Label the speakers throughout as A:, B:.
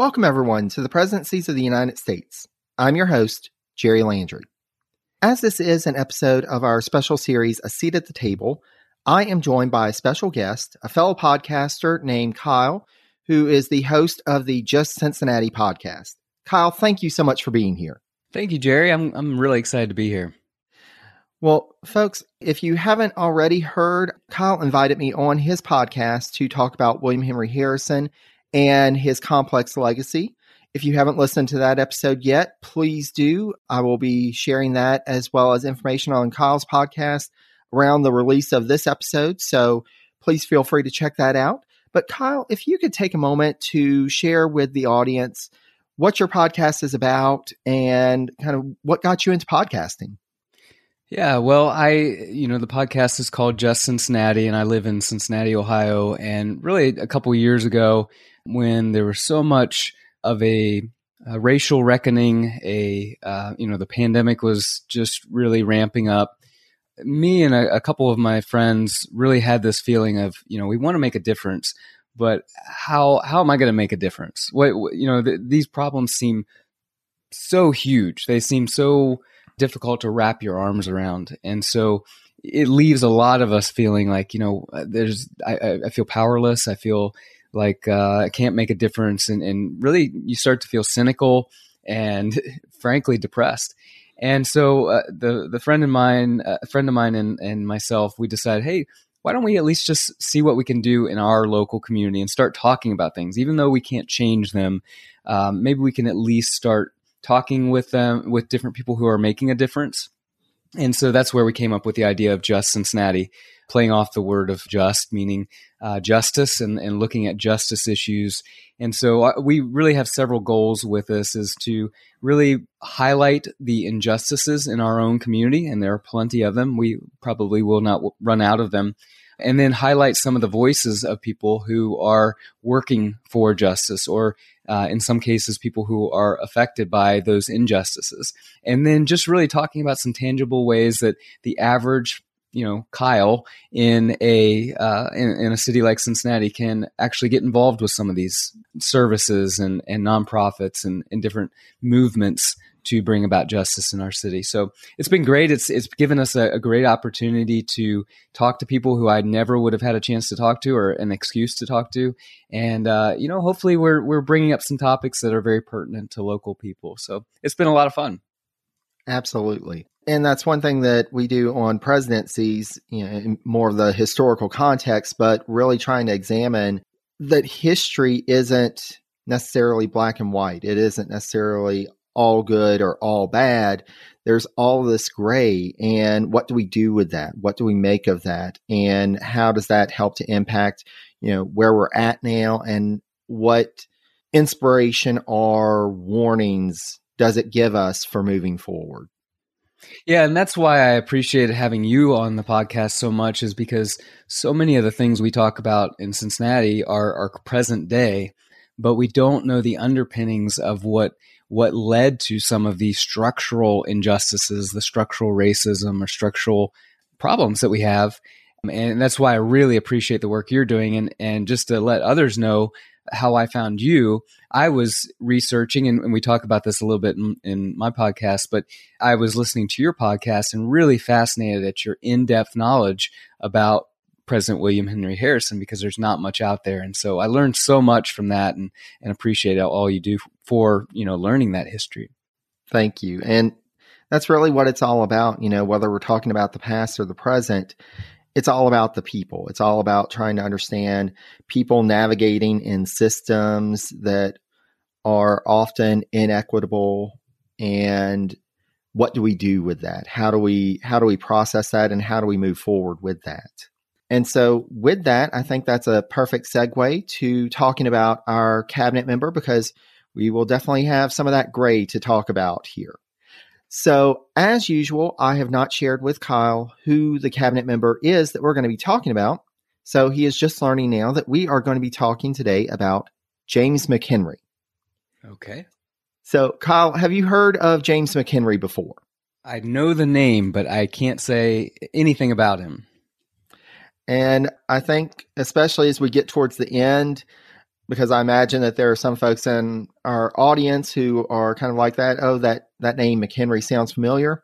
A: Welcome, everyone, to the Presidencies of the United States. I'm your host, Jerry Landry. As this is an episode of our special series, A Seat at the Table, I am joined by a special guest, a fellow podcaster named Kyle, who is the host of the Just Cincinnati podcast. Kyle, thank you so much for being here.
B: Thank you, Jerry. I'm I'm really excited to be here.
A: Well, folks, if you haven't already heard, Kyle invited me on his podcast to talk about William Henry Harrison and his complex legacy. If you haven't listened to that episode yet, please do. I will be sharing that as well as information on Kyle's podcast around the release of this episode. So please feel free to check that out. But Kyle, if you could take a moment to share with the audience what your podcast is about and kind of what got you into podcasting.
B: Yeah, well, I, you know, the podcast is called Just Cincinnati, and I live in Cincinnati, Ohio. And really, a couple years ago, when there was so much of a, a racial reckoning, a uh, you know the pandemic was just really ramping up. Me and a, a couple of my friends really had this feeling of you know we want to make a difference, but how how am I going to make a difference? What you know th- these problems seem so huge. They seem so difficult to wrap your arms around, and so it leaves a lot of us feeling like you know there's I, I feel powerless. I feel like uh, can't make a difference, and, and really you start to feel cynical and frankly depressed. And so uh, the the friend of mine, uh, a friend of mine, and, and myself, we decided, hey, why don't we at least just see what we can do in our local community and start talking about things, even though we can't change them. Um, maybe we can at least start talking with them with different people who are making a difference. And so that's where we came up with the idea of Just Cincinnati, playing off the word of just, meaning uh, justice and, and looking at justice issues. And so uh, we really have several goals with this is to really highlight the injustices in our own community, and there are plenty of them. We probably will not w- run out of them. And then highlight some of the voices of people who are working for justice, or uh, in some cases, people who are affected by those injustices. And then just really talking about some tangible ways that the average you know Kyle in a uh, in, in, a city like Cincinnati can actually get involved with some of these services and and nonprofits and, and different movements to bring about justice in our city. So it's been great. It's it's given us a, a, great opportunity to talk to people who I never would have had a chance to talk to or an excuse to talk to, and uh, you know hopefully we're we're bringing up some topics that are very pertinent to local people. So it's been a lot of fun.
A: Absolutely. And that's one thing that we do on presidencies, you know, more of the historical context, but really trying to examine that history isn't necessarily black and white. It isn't necessarily all good or all bad. There's all this gray. And what do we do with that? What do we make of that? And how does that help to impact, you know, where we're at now and what inspiration or warnings does it give us for moving forward?
B: Yeah, and that's why I appreciate having you on the podcast so much, is because so many of the things we talk about in Cincinnati are, are present day, but we don't know the underpinnings of what what led to some of the structural injustices, the structural racism or structural problems that we have. And that's why I really appreciate the work you're doing and, and just to let others know how I found you, I was researching, and, and we talk about this a little bit in, in, my podcast, but I was listening to your podcast and really fascinated at your in depth knowledge about President William Henry Harrison because there's not much out there. And so I learned so much from that and, and appreciate all you do for, you know, learning that history.
A: Thank you. And that's really what it's all about, you know, whether we're talking about the past or the present it's all about the people. It's all about trying to understand people navigating in systems that are often inequitable and what do we do with that? How do we how do we process that and how do we move forward with that? And so with that, I think that's a perfect segue to talking about our cabinet member because we will definitely have some of that gray to talk about here. So, as usual, I have not shared with Kyle who the cabinet member is that we're going to be talking about. So, he is just learning now that we are going to be talking today about James McHenry.
B: Okay.
A: So, Kyle, have you heard of James McHenry before?
B: I know the name, but I can't say anything about him.
A: And I think, especially as we get towards the end, because I imagine that there are some folks in our audience who are kind of like that. Oh, that that name McHenry sounds familiar.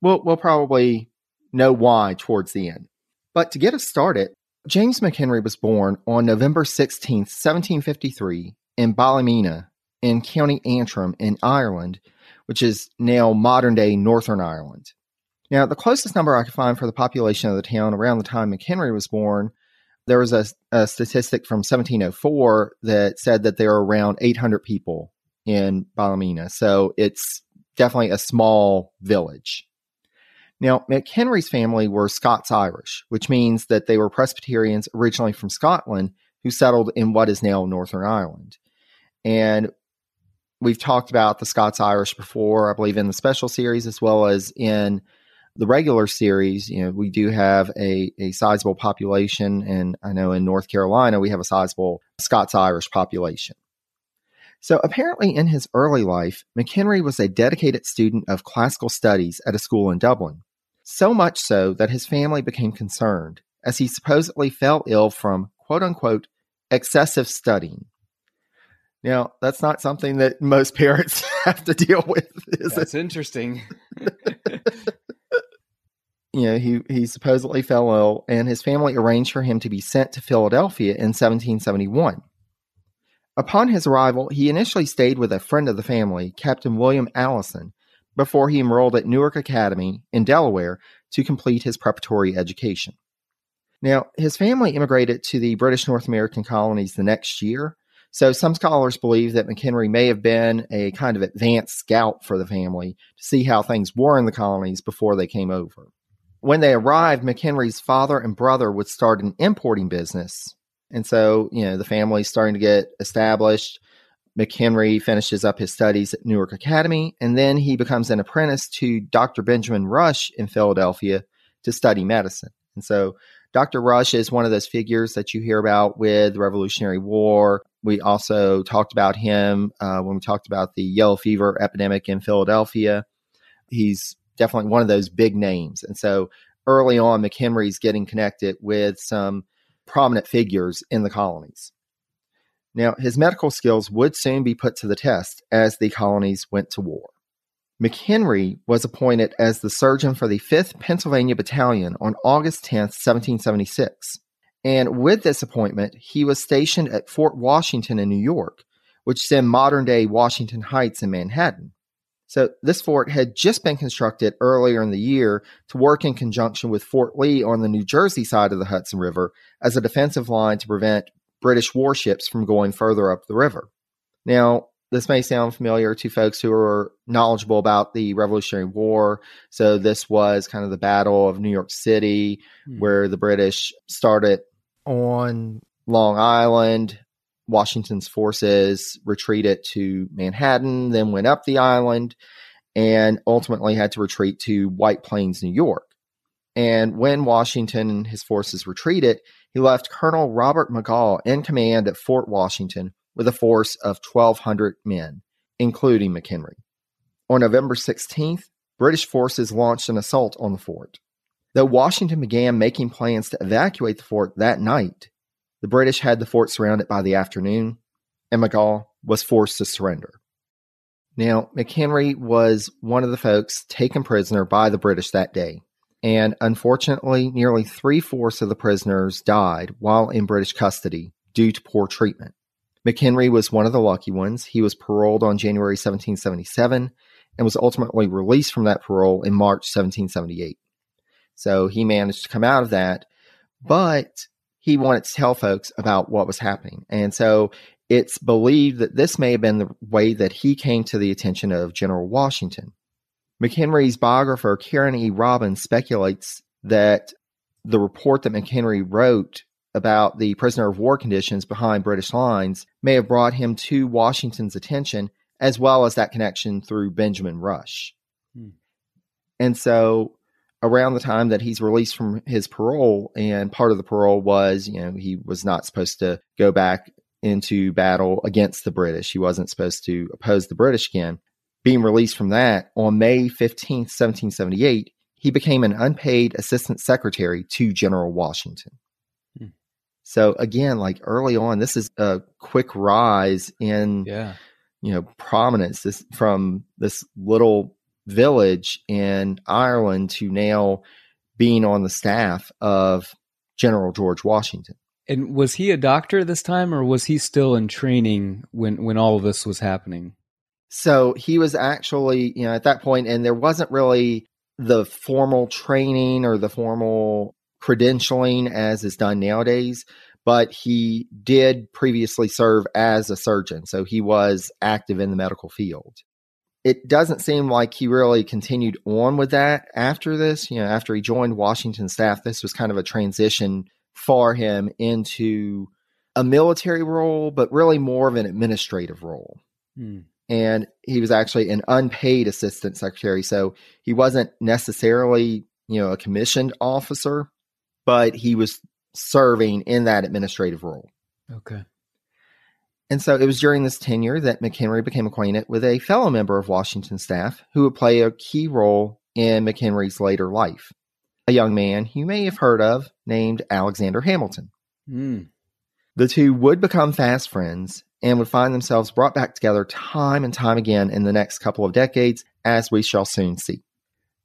A: We'll we'll probably know why towards the end. But to get us started, James McHenry was born on November 16th, 1753, in Ballymena in County Antrim in Ireland, which is now modern day Northern Ireland. Now, the closest number I could find for the population of the town around the time McHenry was born there was a, a statistic from 1704 that said that there are around 800 people in Ballymena. So it's definitely a small village. Now, McHenry's family were Scots Irish, which means that they were Presbyterians originally from Scotland who settled in what is now Northern Ireland. And we've talked about the Scots Irish before, I believe, in the special series as well as in the regular series, you know, we do have a, a sizable population, and I know in North Carolina we have a sizable Scots Irish population. So apparently, in his early life, McHenry was a dedicated student of classical studies at a school in Dublin. So much so that his family became concerned, as he supposedly fell ill from quote unquote excessive studying. Now, that's not something that most parents have to deal with.
B: Is that's it? interesting.
A: you know, he, he supposedly fell ill, and his family arranged for him to be sent to Philadelphia in 1771. Upon his arrival, he initially stayed with a friend of the family, Captain William Allison, before he enrolled at Newark Academy in Delaware to complete his preparatory education. Now, his family immigrated to the British North American colonies the next year, so some scholars believe that McHenry may have been a kind of advanced scout for the family to see how things were in the colonies before they came over when they arrived, McHenry's father and brother would start an importing business. And so, you know, the family's starting to get established. McHenry finishes up his studies at Newark Academy, and then he becomes an apprentice to Dr. Benjamin Rush in Philadelphia to study medicine. And so, Dr. Rush is one of those figures that you hear about with the Revolutionary War. We also talked about him uh, when we talked about the yellow fever epidemic in Philadelphia. He's definitely one of those big names. And so early on, McHenry's getting connected with some prominent figures in the colonies. Now, his medical skills would soon be put to the test as the colonies went to war. McHenry was appointed as the surgeon for the 5th Pennsylvania Battalion on August 10, 1776. And with this appointment, he was stationed at Fort Washington in New York, which is in modern day Washington Heights in Manhattan. So this fort had just been constructed earlier in the year to work in conjunction with Fort Lee on the New Jersey side of the Hudson River as a defensive line to prevent British warships from going further up the river. Now, this may sound familiar to folks who are knowledgeable about the Revolutionary War. So this was kind of the Battle of New York City, mm. where the British started on Long Island, Washington's forces retreated to Manhattan, then went up the island, and ultimately had to retreat to White Plains, New York. And when Washington and his forces retreated, he left Colonel Robert Magaw in command at Fort Washington with a force of 1,200 men, including McHenry. On November 16th, British forces launched an assault on the fort. Though Washington began making plans to evacuate the fort that night, the British had the fort surrounded by the afternoon, and Magaw was forced to surrender. Now, McHenry was one of the folks taken prisoner by the British that day, and unfortunately, nearly three fourths of the prisoners died while in British custody due to poor treatment. McHenry was one of the lucky ones. He was paroled on January 1777 and was ultimately released from that parole in March 1778. So he managed to come out of that, but he wanted to tell folks about what was happening. And so it's believed that this may have been the way that he came to the attention of General Washington. McHenry's biographer, Karen E. Robbins, speculates that the report that McHenry wrote about the prisoner of war conditions behind British lines may have brought him to Washington's attention, as well as that connection through Benjamin Rush. Hmm. And so around the time that he's released from his parole, and part of the parole was, you know, he was not supposed to go back into battle against the British. He wasn't supposed to oppose the British again. Being released from that on May 15th, 1778, he became an unpaid assistant secretary to General Washington. Hmm. So again, like early on, this is a quick rise in
B: yeah.
A: you know prominence this from this little village in Ireland to now being on the staff of General George Washington.
B: And was he a doctor this time, or was he still in training when when all of this was happening?
A: So he was actually, you know, at that point, and there wasn't really the formal training or the formal credentialing as is done nowadays, but he did previously serve as a surgeon. So he was active in the medical field it doesn't seem like he really continued on with that after this. You know, after he joined Washington staff, this was kind of a transition for him into a military role, but really more of an administrative role. Hmm. And he was actually an unpaid assistant secretary. So he wasn't necessarily, you know, a commissioned officer, but he was serving in that administrative role.
B: Okay.
A: And so it was during this tenure that McHenry became acquainted with a fellow member of Washington staff who would play a key role in McHenry's later life, a young man you may have heard of named Alexander Hamilton. Mm. The two would become fast friends and would find themselves brought back together time and time again in the next couple of decades, as we shall soon see.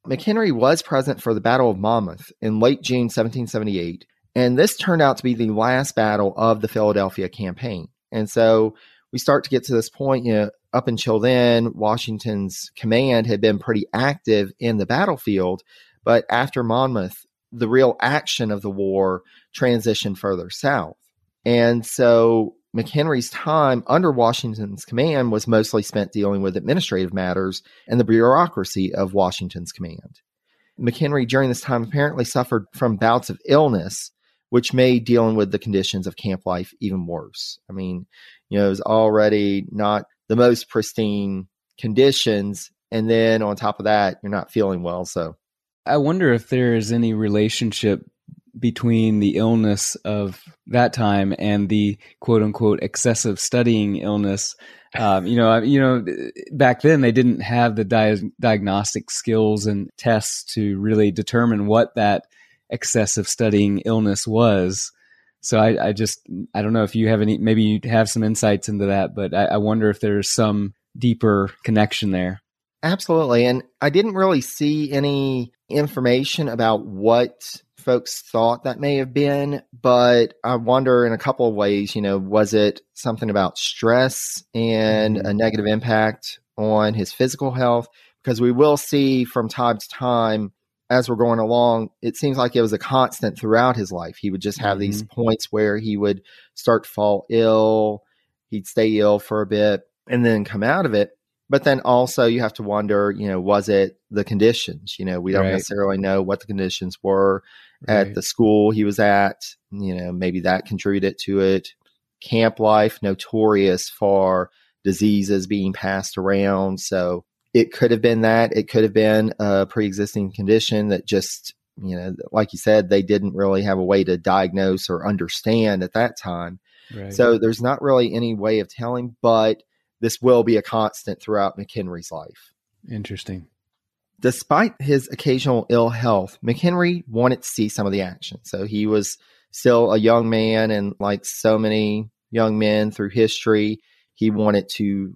A: McHenry was present for the Battle of Monmouth in late June 1778, and this turned out to be the last battle of the Philadelphia campaign. And so we start to get to this point, you know, up until then, Washington's command had been pretty active in the battlefield. But after Monmouth, the real action of the war transitioned further south. And so McHenry's time under Washington's command was mostly spent dealing with administrative matters and the bureaucracy of Washington's command. McHenry, during this time, apparently suffered from bouts of illness which made dealing with the conditions of camp life even worse. I mean, you know, it was already not the most pristine conditions. And then on top of that, you're not feeling well. So
B: I wonder if there is any relationship between the illness of that time and the quote unquote excessive studying illness. Um, you know, you know, back then they didn't have the di- diagnostic skills and tests to really determine what that excessive studying illness was. So I, I, just I don't know if you have any maybe you have some insights into that, but I, I wonder if there's some deeper connection there.
A: Absolutely, and I didn't really see any information about what folks thought that may have been, but I wonder in a couple of ways. You know, was it something about stress and mm-hmm. a negative impact on his physical health? Because we will see from time to time as we're going along, it seems like it was a constant throughout his life. He would just have mm-hmm. these points where he would start to fall ill, he'd stay ill for a bit, and then come out of it. But then also, you have to wonder, you know, was it the conditions? You know, we don't right. necessarily know what the conditions were right. at the school he was at. You know, maybe that contributed to it. Camp life, notorious for diseases being passed around. So, it could have been that. It could have been a pre existing condition that just, you know, like you said, they didn't really have a way to diagnose or understand at that time. Right. So there's not really any way of telling, but this will be a constant throughout McHenry's life.
B: Interesting.
A: Despite his occasional ill health, McHenry wanted to see some of the action. So he was still a young man, and like so many young men through history, he wanted to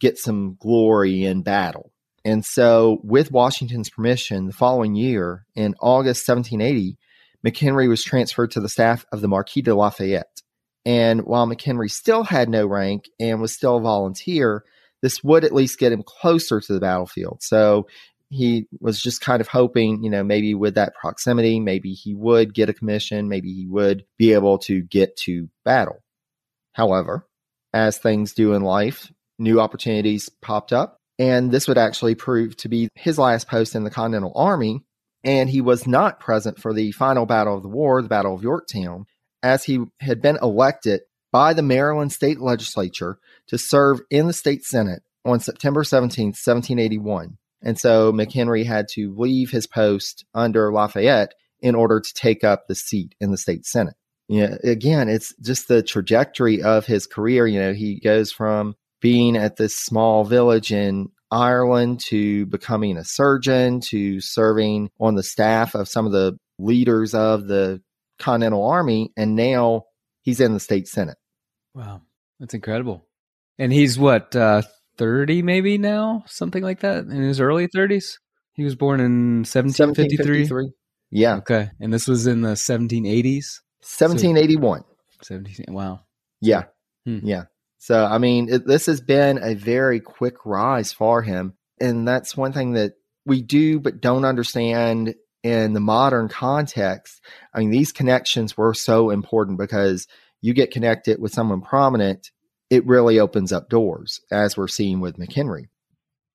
A: get some glory in battle. And so, with Washington's permission, the following year, in August 1780, McHenry was transferred to the staff of the Marquis de Lafayette. And while McHenry still had no rank and was still a volunteer, this would at least get him closer to the battlefield. So, he was just kind of hoping, you know, maybe with that proximity, maybe he would get a commission, maybe he would be able to get to battle. However, as things do in life, new opportunities popped up, and this would actually prove to be his last post in the Continental Army. And he was not present for the final battle of the war, the Battle of Yorktown, as he had been elected by the Maryland state legislature to serve in the state senate on September 17, 1781. And so McHenry had to leave his post under Lafayette in order to take up the seat in the state senate. Know, again, it's just the trajectory of his career. You know, he goes from being at this small village in Ireland to becoming a surgeon to serving on the staff of some of the leaders of the Continental Army. And now he's in the state senate.
B: Wow. That's incredible. And he's what, uh, 30 maybe now, something like that, in his early 30s. He was born in 1753. 1753.
A: Yeah.
B: Okay. And this was in the 1780s?
A: 1781.
B: So, 17, wow.
A: Yeah. Hmm. Yeah. So, I mean, it, this has been a very quick rise for him. And that's one thing that we do but don't understand in the modern context. I mean, these connections were so important because you get connected with someone prominent it really opens up doors, as we're seeing with McHenry.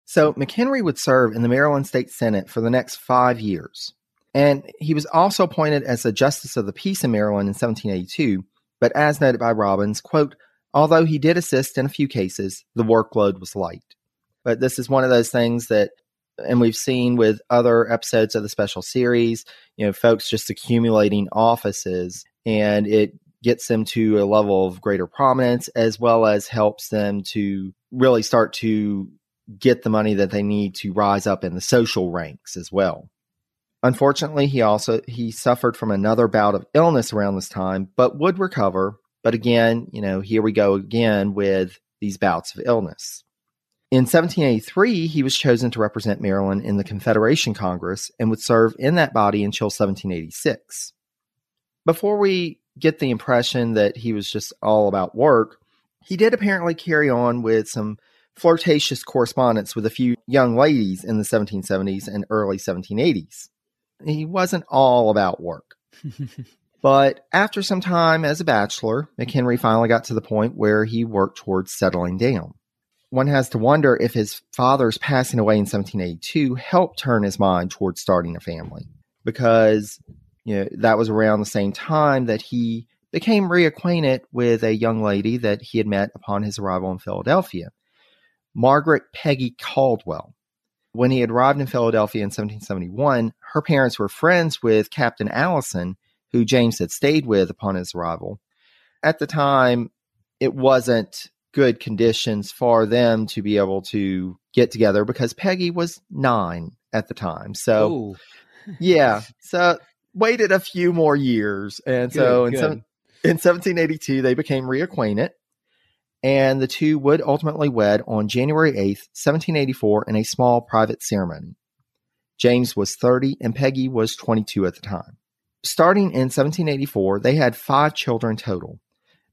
A: So McHenry would serve in the Maryland State Senate for the next five years. And he was also appointed as a Justice of the Peace in Maryland in 1782. But as noted by Robbins, quote, although he did assist in a few cases, the workload was light. But this is one of those things that, and we've seen with other episodes of the special series, you know, folks just accumulating offices and it gets them to a level of greater prominence as well as helps them to really start to get the money that they need to rise up in the social ranks as well. Unfortunately, he also he suffered from another bout of illness around this time, but would recover. But again, you know, here we go again with these bouts of illness. In 1783, he was chosen to represent Maryland in the Confederation Congress and would serve in that body until 1786. Before we get the impression that he was just all about work, he did apparently carry on with some flirtatious correspondence with a few young ladies in the 1770s and early 1780s. He wasn't all about work. but after some time as a bachelor, McHenry finally got to the point where he worked towards settling down. One has to wonder if his father's passing away in 1782 helped turn his mind towards starting a family because you know, that was around the same time that he became reacquainted with a young lady that he had met upon his arrival in Philadelphia, Margaret Peggy Caldwell. When he had arrived in Philadelphia in 1771, her parents were friends with Captain Allison, who James had stayed with upon his arrival. At the time, it wasn't good conditions for them to be able to get together because Peggy was nine at the time. So, yeah. So waited a few more years. And good, so in, some, in 1782, they became reacquainted. And the two would ultimately wed on January 8th, 1784, in a small private ceremony. James was 30 and Peggy was 22 at the time. Starting in 1784, they had five children total.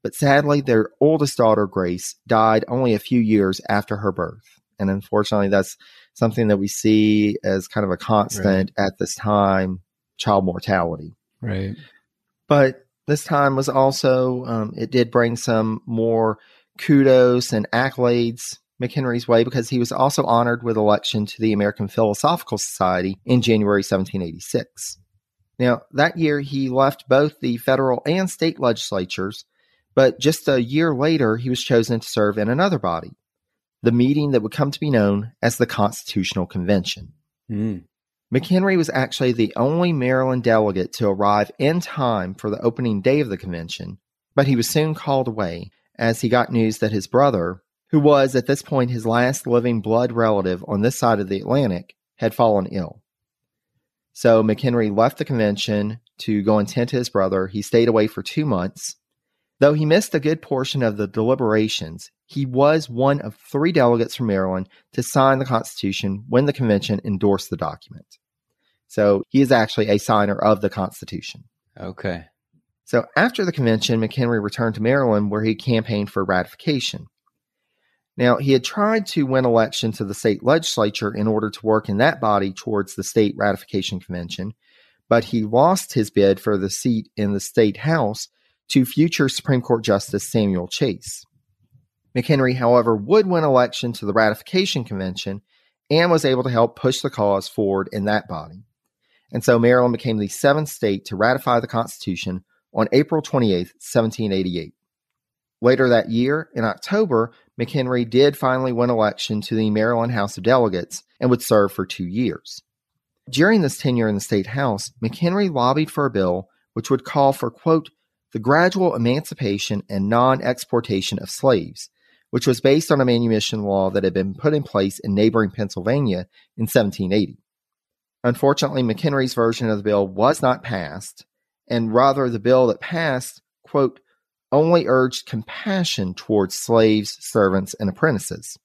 A: But sadly, their oldest daughter, Grace, died only a few years after her birth. And unfortunately, that's something that we see as kind of a constant right. at this time child mortality.
B: Right.
A: But this time was also, um, it did bring some more kudos and accolades McHenry's way because he was also honored with election to the American Philosophical Society in January 1786. Now, that year he left both the federal and state legislatures, but just a year later he was chosen to serve in another body, the meeting that would come to be known as the Constitutional Convention. Mm. McHenry was actually the only Maryland delegate to arrive in time for the opening day of the convention, but he was soon called away as he got news that his brother, who was at this point his last living blood relative on this side of the Atlantic, had fallen ill. So McHenry left the convention to go and tend to his brother. He stayed away for two months. Though he missed a good portion of the deliberations, he was one of three delegates from Maryland to sign the Constitution when the convention endorsed the document. So he is actually a signer of the Constitution.
B: Okay.
A: So after the convention, McHenry returned to Maryland where he campaigned for ratification. Now, he had tried to win election to the state legislature in order to work in that body towards the state ratification convention, but he lost his bid for the seat in the state house to future Supreme Court Justice Samuel Chase. McHenry, however, would win election to the ratification convention and was able to help push the cause forward in that body. And so Maryland became the seventh state to ratify the Constitution on April 28, 1788. Later that year, in October, McHenry did finally win election to the Maryland House of Delegates and would serve for two years. During this tenure in the state house, McHenry lobbied for a bill which would call for, quote, the gradual emancipation and non exportation of slaves, which was based on a manumission law that had been put in place in neighboring Pennsylvania in 1780. Unfortunately, McHenry's version of the bill was not passed, and rather the bill that passed, quote, only urged compassion towards slaves, servants, and apprentices.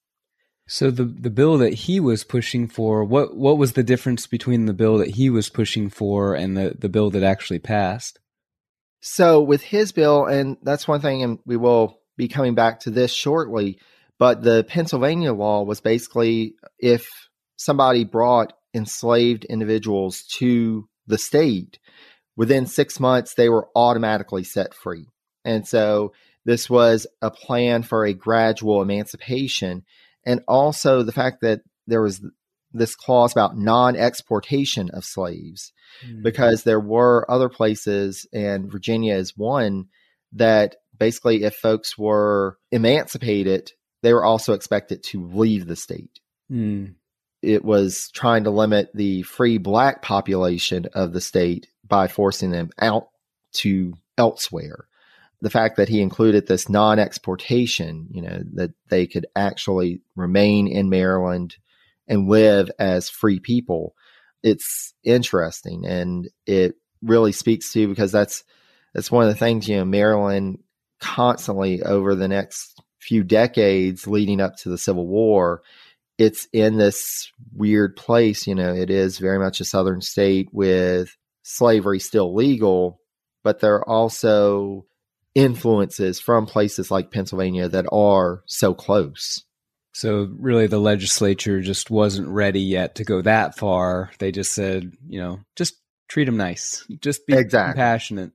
B: So the the bill that he was pushing for, what what was the difference between the bill that he was pushing for and the, the bill that actually passed?
A: So with his bill, and that's one thing, and we will be coming back to this shortly. But the Pennsylvania law was basically if somebody brought enslaved individuals to the state, within six months, they were automatically set free. And so this was a plan for a gradual emancipation. And also the fact that there was this clause about non exportation of slaves, mm-hmm. because there were other places, and Virginia is one, that basically, if folks were emancipated, they were also expected to leave the state. Mm. It was trying to limit the free black population of the state by forcing them out to elsewhere. The fact that he included this non exportation, you know, that they could actually remain in Maryland and live as free people, it's interesting. And it really speaks to because that's that's one of the things, you know, Maryland constantly over the next few decades leading up to the Civil War, it's in this weird place. You know, it is very much a southern state with slavery still legal, but there are also influences from places like Pennsylvania that are so close.
B: So really the legislature just wasn't ready yet to go that far. They just said, you know, just treat them nice. Just be exactly. compassionate.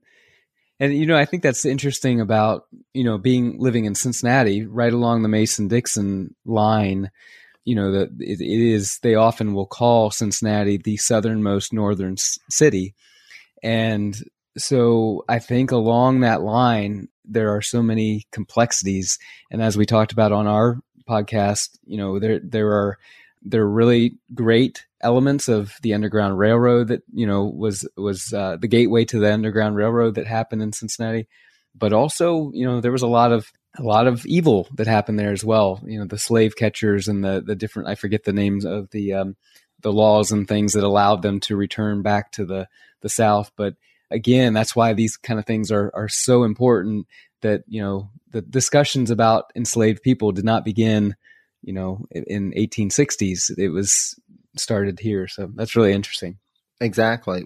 B: And you know, I think that's interesting about you know being living in Cincinnati, right along the Mason Dixon line. You know that it, it is. They often will call Cincinnati the southernmost northern s- city, and so I think along that line there are so many complexities. And as we talked about on our podcast, you know there there are there are really great elements of the Underground Railroad that you know was was uh, the gateway to the Underground Railroad that happened in Cincinnati, but also you know there was a lot of a lot of evil that happened there as well. You know the slave catchers and the the different I forget the names of the um, the laws and things that allowed them to return back to the the South. But again, that's why these kind of things are are so important. That you know the discussions about enslaved people did not begin you know in 1860s it was started here. So that's really interesting.
A: Exactly.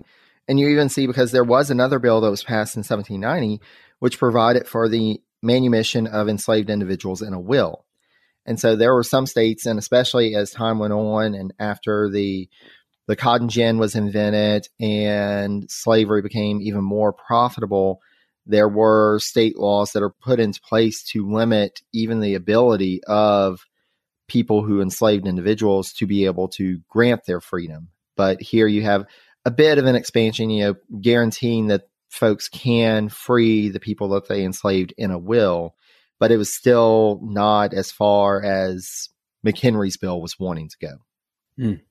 A: And you even see because there was another bill that was passed in 1790 which provided for the manumission of enslaved individuals in a will. And so there were some states, and especially as time went on and after the the cotton gin was invented and slavery became even more profitable, there were state laws that are put into place to limit even the ability of people who enslaved individuals to be able to grant their freedom. But here you have a bit of an expansion, you know, guaranteeing that folks can free the people that they enslaved in a will, but it was still not as far as McHenry's bill was wanting to go. Mm.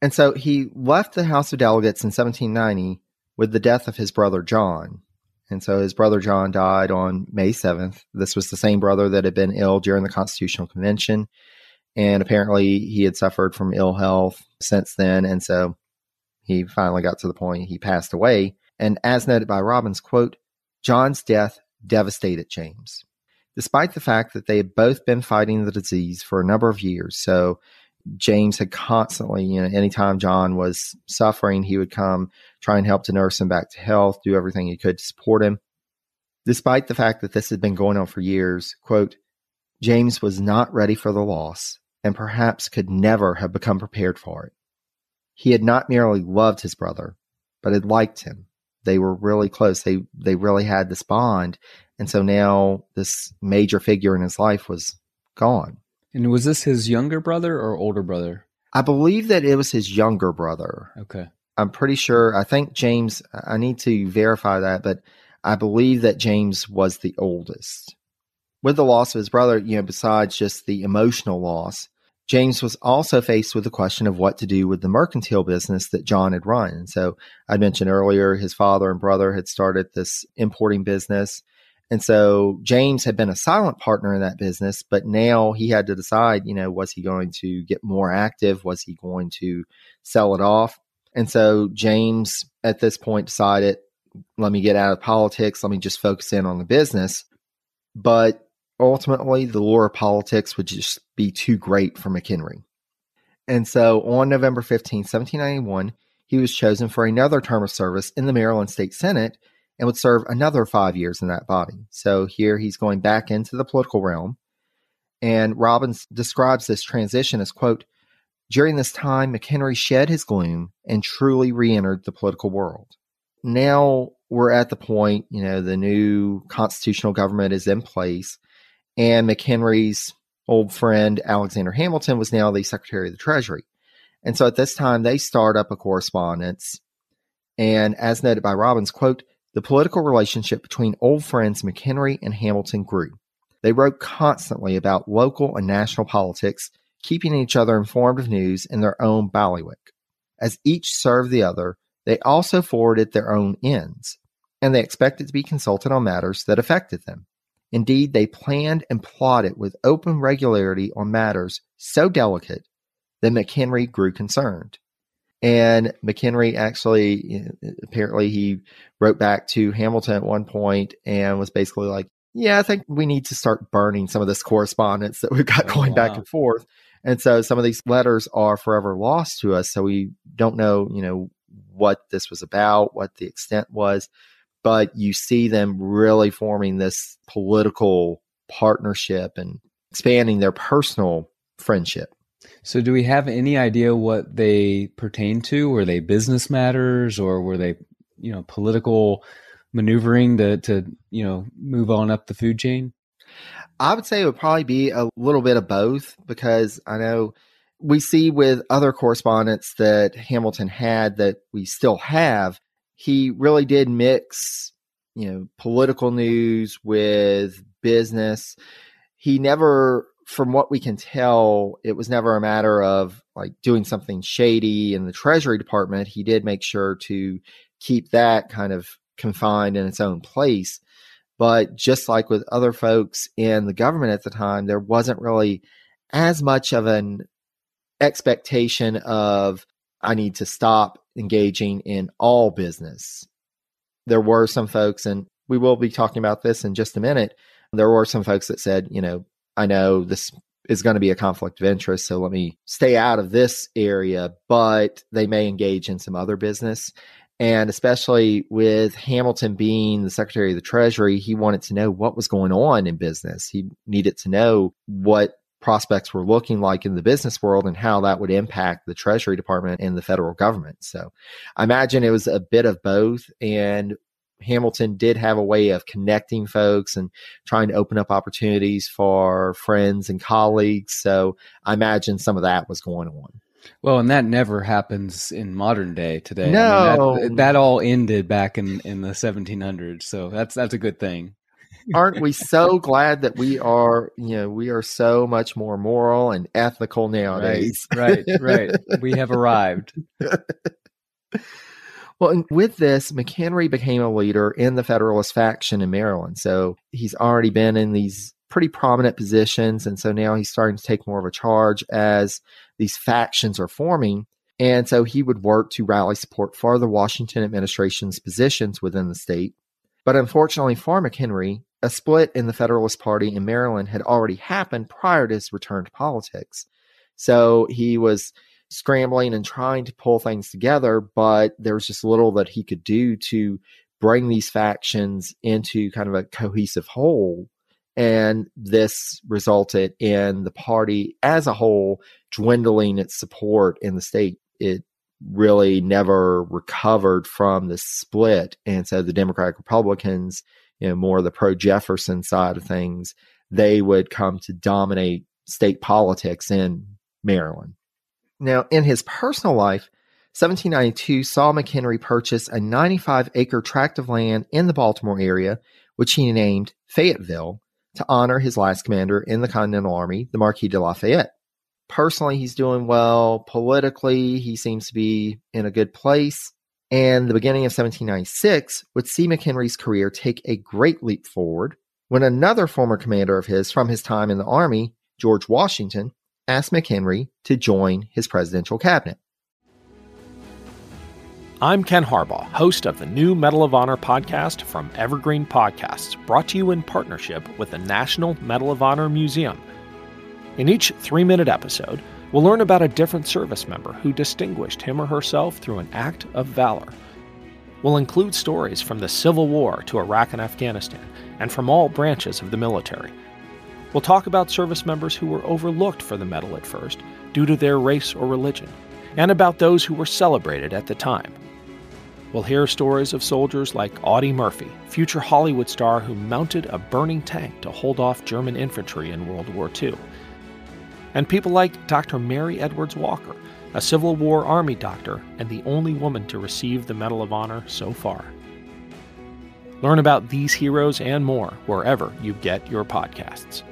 A: And so he left the House of Delegates in 1790 with the death of his brother John. And so his brother John died on May 7th. This was the same brother that had been ill during the Constitutional Convention. And apparently he had suffered from ill health since then. And so he finally got to the point he passed away. And as noted by Robbins, quote, John's death devastated James. Despite the fact that they had both been fighting the disease for a number of years. So James had constantly, you know, anytime John was suffering, he would come try and help to nurse him back to health, do everything he could to support him. Despite the fact that this had been going on for years, quote, James was not ready for the loss and perhaps could never have become prepared for it. He had not merely loved his brother, but had liked him. They were really close. They they really had this bond, and so now this major figure in his life was gone.
B: And was this his younger brother or older brother?
A: I believe that it was his younger brother.
B: Okay.
A: I'm pretty sure. I think James, I need to verify that, but I believe that James was the oldest. With the loss of his brother, you know, besides just the emotional loss, James was also faced with the question of what to do with the mercantile business that John had run. And so I mentioned earlier his father and brother had started this importing business. And so James had been a silent partner in that business, but now he had to decide, you know, was he going to get more active? Was he going to sell it off? And so James at this point decided, let me get out of politics. Let me just focus in on the business. But ultimately, the lure of politics would just be too great for McHenry. And so on November 15, 1791, he was chosen for another term of service in the Maryland State Senate and would serve another five years in that body. So here he's going back into the political realm. And Robbins describes this transition as, quote, during this time, McHenry shed his gloom and truly re entered the political world. Now we're at the point, you know, the new constitutional government is in place, and McHenry's old friend Alexander Hamilton was now the Secretary of the Treasury. And so at this time, they start up a correspondence. And as noted by Robbins, quote, the political relationship between old friends McHenry and Hamilton grew. They wrote constantly about local and national politics, keeping each other informed of news in their own bailiwick. As each served the other, they also forwarded their own ends, and they expected to be consulted on matters that affected them. Indeed, they planned and plotted with open regularity on matters so delicate that McHenry grew concerned. And McHenry actually, apparently, he wrote back to Hamilton at one point and was basically like, Yeah, I think we need to start burning some of this correspondence that we've got oh, going wow. back and forth. And so some of these letters are forever lost to us. So we don't know, you know, what this was about, what the extent was but you see them really forming this political partnership and expanding their personal friendship.
B: So, do we have any idea what they pertain to? Were they business matters, or were they, you know, political maneuvering to to you know move on up the food chain?
A: I would say it would probably be a little bit of both because I know we see with other correspondence that Hamilton had that we still have he really did mix, you know, political news with business. He never, from what we can tell, it was never a matter of like doing something shady in the Treasury Department. He did make sure to keep that kind of confined in its own place. But just like with other folks in the government at the time, there wasn't really as much of an expectation of I need to stop engaging in all business. There were some folks, and we will be talking about this in just a minute. There were some folks that said, you know, I know this is going to be a conflict of interest, so let me stay out of this area, but they may engage in some other business. And especially with Hamilton being the Secretary of the Treasury, he wanted to know what was going on in business. He needed to know what prospects were looking like in the business world and how that would impact the Treasury Department and the federal government. So I imagine it was a bit of both. And Hamilton did have a way of connecting folks and trying to open up opportunities for friends and colleagues. So I imagine some of that was going on.
B: Well, and that never happens in modern day today.
A: No,
B: I mean, that, that, all ended back in, in the 1700s. So that's that's a good thing
A: aren't we so glad that we are, you know, we are so much more moral and ethical nowadays?
B: Right, right, right. we have arrived.
A: Well, and with this, McHenry became a leader in the Federalist faction in Maryland. So he's already been in these pretty prominent positions. And so now he's starting to take more of a charge as these factions are forming. And so he would work to rally support for the Washington administration's positions within the state. But unfortunately for McHenry, a split in the Federalist Party in Maryland had already happened prior to his return to politics. So he was scrambling and trying to pull things together, but there was just little that he could do to bring these factions into kind of a cohesive whole. And this resulted in the party as a whole dwindling its support in the state. It really never recovered from the split. And so the Democratic Republicans, you know, more the pro Jefferson side of things, they would come to dominate state politics in Maryland. Now, in his personal life, 1792 saw McHenry purchase a 95 acre tract of land in the Baltimore area, which he named Fayetteville to honor his last commander in the Continental Army, the Marquis de Lafayette. Personally, he's doing well. Politically, he seems to be in a good place. And the beginning of 1796 would see McHenry's career take a great leap forward when another former commander of his from his time in the Army, George Washington, asked McHenry to join his presidential cabinet.
C: I'm Ken Harbaugh, host of the new Medal of Honor podcast from Evergreen Podcasts, brought to you in partnership with the National Medal of Honor Museum. In each three minute episode, we'll learn about a different service member who distinguished him or herself through an act of valor. We'll include stories from the Civil War to Iraq and Afghanistan, and from all branches of the military. We'll talk about service members who were overlooked for the medal at first due to their race or religion, and about those who were celebrated at the time. We'll hear stories of soldiers like Audie Murphy, future Hollywood star who mounted a burning tank to hold off German infantry in World War II. And people like Dr. Mary Edwards Walker, a Civil War Army doctor and the only woman to receive the Medal of Honor so far. Learn about these heroes and more wherever you get your podcasts.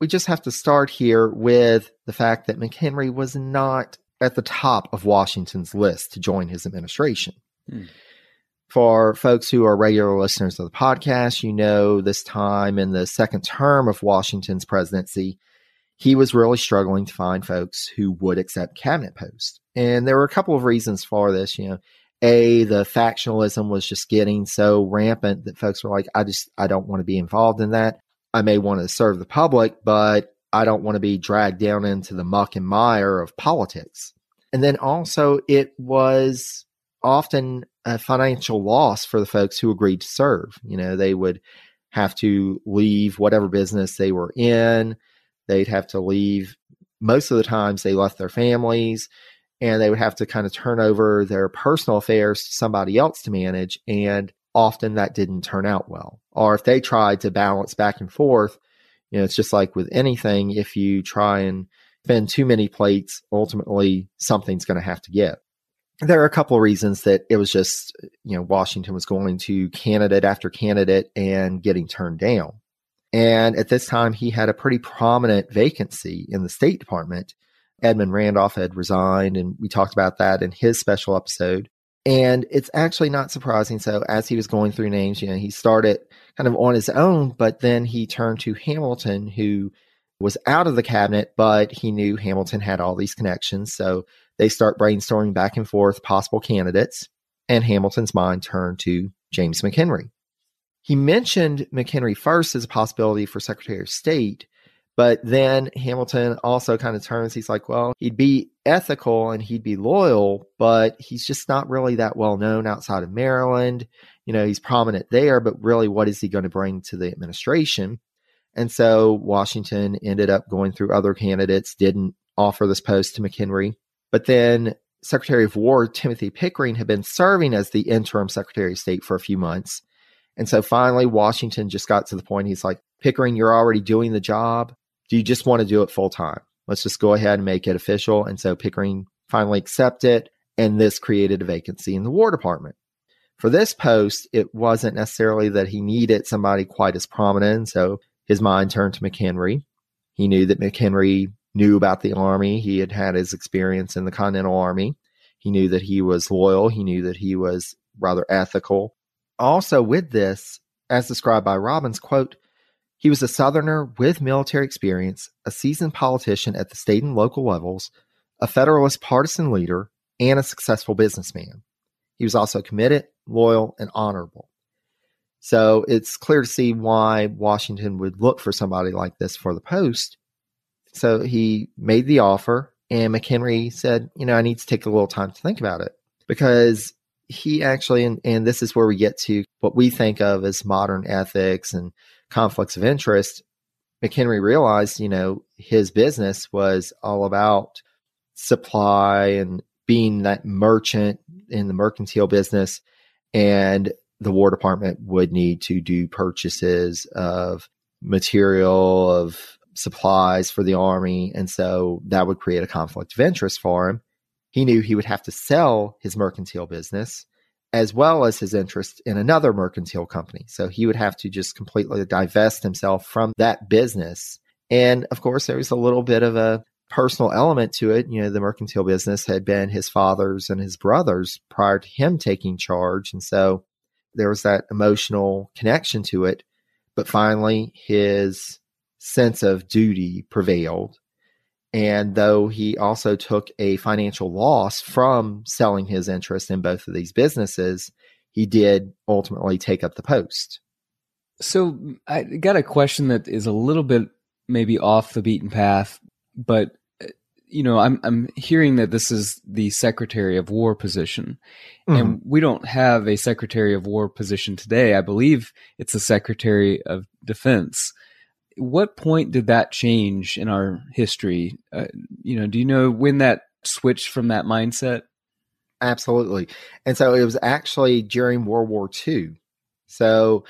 A: We just have to start here with the fact that McHenry was not at the top of Washington's list to join his administration. Hmm. For folks who are regular listeners of the podcast, you know this time in the second term of Washington's presidency, he was really struggling to find folks who would accept cabinet posts. And there were a couple of reasons for this. You know, A, the factionalism was just getting so rampant that folks were like, I just, I don't want to be involved in that. I may want to serve the public, but I don't want to be dragged down into the muck and mire of politics. And then also, it was often a financial loss for the folks who agreed to serve. You know, they would have to leave whatever business they were in. They'd have to leave. Most of the times, they left their families and they would have to kind of turn over their personal affairs to somebody else to manage. And often that didn't turn out well. Or if they tried to balance back and forth, you know, it's just like with anything, if you try and spend too many plates, ultimately something's going to have to give. There are a couple of reasons that it was just, you know, Washington was going to candidate after candidate and getting turned down. And at this time, he had a pretty prominent vacancy in the State Department. Edmund Randolph had resigned, and we talked about that in his special episode. And it's actually not surprising. So, as he was going through names, you know, he started kind of on his own, but then he turned to Hamilton, who was out of the cabinet, but he knew Hamilton had all these connections. So they start brainstorming back and forth possible candidates, and Hamilton's mind turned to James McHenry. He mentioned McHenry first as a possibility for Secretary of State, but then Hamilton also kind of turns. He's like, well, he'd be ethical and he'd be loyal, but he's just not really that well known outside of Maryland. You know, he's prominent there, but really, what is he going to bring to the administration? And so Washington ended up going through other candidates, didn't offer this post to McHenry. But then Secretary of War Timothy Pickering had been serving as the interim Secretary of State for a few months. And so finally, Washington just got to the point he's like, Pickering, you're already doing the job. Do you just want to do it full time? Let's just go ahead and make it official. And so Pickering finally accepted, and this created a vacancy in the War Department. For this post, it wasn't necessarily that he needed somebody quite as prominent. So his mind turned to McHenry. He knew that McHenry knew about the Army. He had had his experience in the Continental Army. He knew that he was loyal. He knew that he was rather ethical. Also, with this, as described by Robbins, quote, he was a Southerner with military experience, a seasoned politician at the state and local levels, a Federalist partisan leader, and a successful businessman. He was also committed, loyal, and honorable. So it's clear to see why Washington would look for somebody like this for the post. So he made the offer, and McHenry said, You know, I need to take a little time to think about it because he actually, and, and this is where we get to what we think of as modern ethics and conflicts of interest. McHenry realized, you know, his business was all about supply and being that merchant in the mercantile business. And the War Department would need to do purchases of material, of supplies for the Army. And so that would create a conflict of interest for him. He knew he would have to sell his mercantile business as well as his interest in another mercantile company. So he would have to just completely divest himself from that business. And of course, there was a little bit of a personal element to it. You know, the mercantile business had been his father's and his brother's prior to him taking charge. And so there was that emotional connection to it. But finally, his sense of duty prevailed. And though he also took a financial loss from selling his interest in both of these businesses, he did ultimately take up the post.
B: So I got a question that is a little bit maybe off the beaten path, but you know, I'm I'm hearing that this is the Secretary of War position, mm-hmm. and we don't have a Secretary of War position today. I believe it's the Secretary of Defense. What point did that change in our history? Uh, you know, do you know when that switched from that mindset?
A: Absolutely, and so it was actually during World War II. So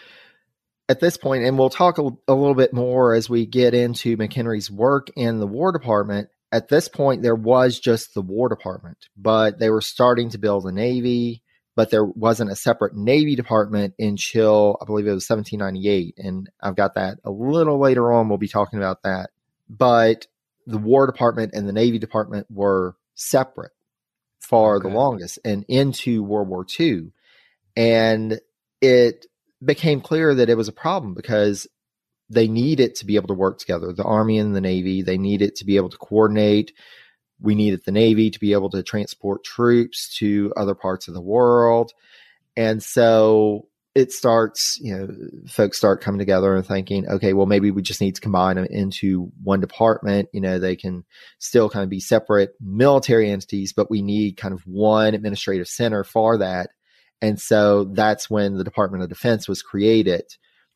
A: at this point, and we'll talk a, a, little bit more as we get into McHenry's work in the War Department at this point there was just the war department but they were starting to build a navy but there wasn't a separate navy department until i believe it was 1798 and i've got that a little later on we'll be talking about that but the war department and the navy department were separate for okay. the longest and into world war ii and it became clear that it was a problem because they need it to be able to work together. The Army and the Navy, they need it to be able to coordinate. We needed the Navy to be able to transport troops to other parts of the world. And so it starts, you know, folks start coming together and thinking, okay, well, maybe we just need to combine them into one department. You know, they can still kind of be separate military entities, but we need kind of one administrative center for that. And so that's when the Department of Defense was created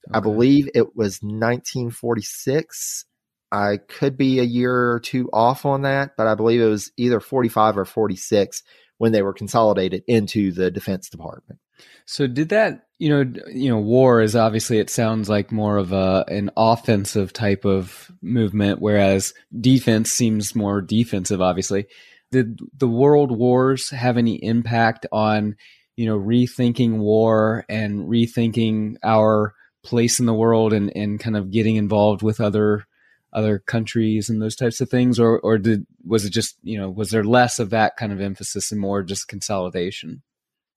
A: Okay. I believe it was 1946. I could be a year or two off on that, but I believe it was either 45 or 46 when they were consolidated into the Defense Department.
B: So did that, you know, you know, war is obviously it sounds like more of a an offensive type of movement, whereas defense seems more defensive. Obviously, did the world wars have any impact on, you know, rethinking war and rethinking our place in the world and, and kind of getting involved with other other countries and those types of things or or did was it just you know was there less of that kind of emphasis and more just consolidation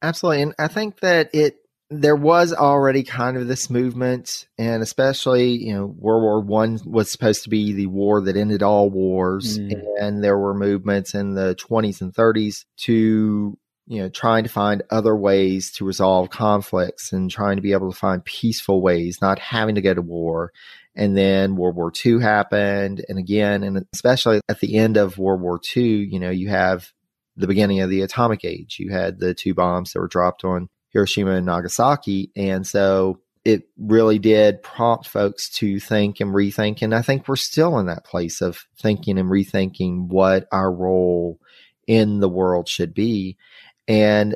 A: absolutely and i think that it there was already kind of this movement and especially you know world war one was supposed to be the war that ended all wars mm. and there were movements in the 20s and 30s to you know, trying to find other ways to resolve conflicts and trying to be able to find peaceful ways, not having to go to war. And then World War II happened. And again, and especially at the end of World War II, you know, you have the beginning of the atomic age. You had the two bombs that were dropped on Hiroshima and Nagasaki. And so it really did prompt folks to think and rethink. And I think we're still in that place of thinking and rethinking what our role in the world should be. And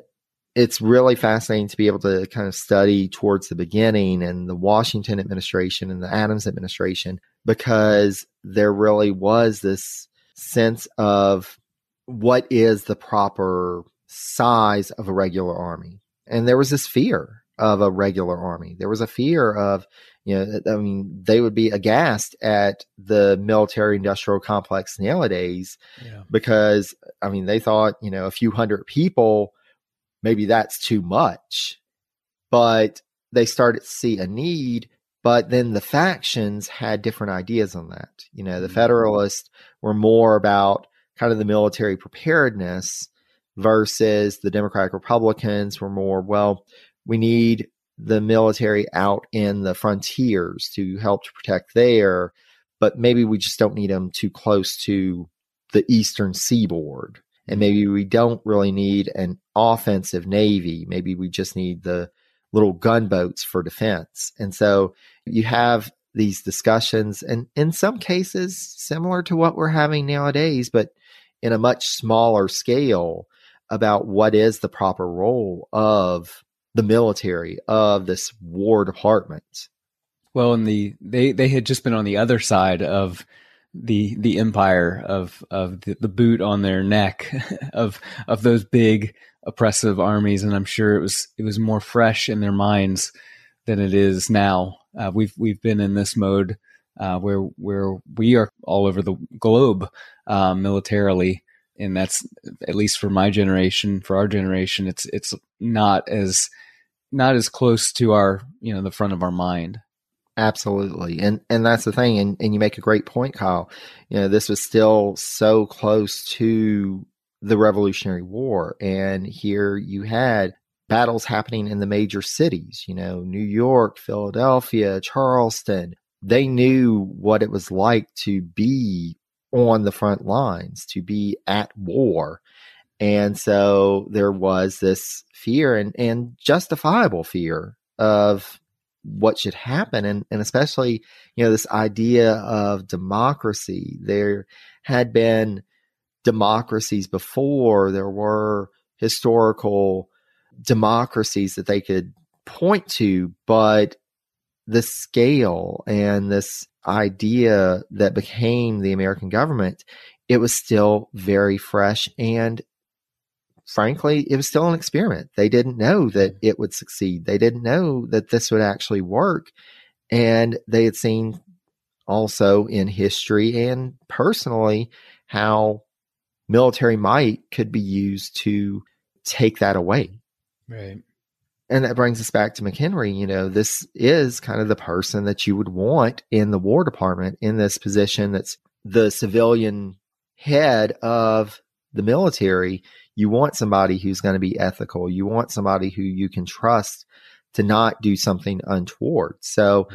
A: it's really fascinating to be able to kind of study towards the beginning and the Washington administration and the Adams administration because there really was this sense of what is the proper size of a regular army. And there was this fear of a regular army. There was a fear of, you know, I mean, they would be aghast at the military industrial complex nowadays yeah. because, I mean, they thought, you know, a few hundred people, maybe that's too much. But they started to see a need. But then the factions had different ideas on that. You know, the mm-hmm. Federalists were more about kind of the military preparedness versus the Democratic Republicans were more, well, we need the military out in the frontiers to help to protect there, but maybe we just don't need them too close to the eastern seaboard. And maybe we don't really need an offensive Navy. Maybe we just need the little gunboats for defense. And so you have these discussions, and in some cases, similar to what we're having nowadays, but in a much smaller scale about what is the proper role of the military, of this War Department.
B: Well, and the they they had just been on the other side of the the empire of of the, the boot on their neck of of those big oppressive armies, and I'm sure it was it was more fresh in their minds than it is now. Uh, we've we've been in this mode uh, where where we are all over the globe um, militarily, and that's at least for my generation, for our generation, it's it's not as not as close to our you know the front of our mind.
A: Absolutely. And and that's the thing. And and you make a great point, Kyle. You know, this was still so close to the Revolutionary War. And here you had battles happening in the major cities, you know, New York, Philadelphia, Charleston. They knew what it was like to be on the front lines, to be at war. And so there was this fear and, and justifiable fear of what should happen and, and especially you know this idea of democracy. There had been democracies before. There were historical democracies that they could point to but the scale and this idea that became the american government it was still very fresh and frankly, it was still an experiment. They didn't know that it would succeed. They didn't know that this would actually work. And they had seen also in history and personally how military might could be used to take that away.
B: Right.
A: And that brings us back to McHenry. You know, this is kind of the person that you would want in the War Department in this position that's the civilian head of the military you want somebody who's going to be ethical. You want somebody who you can trust to not do something untoward. So,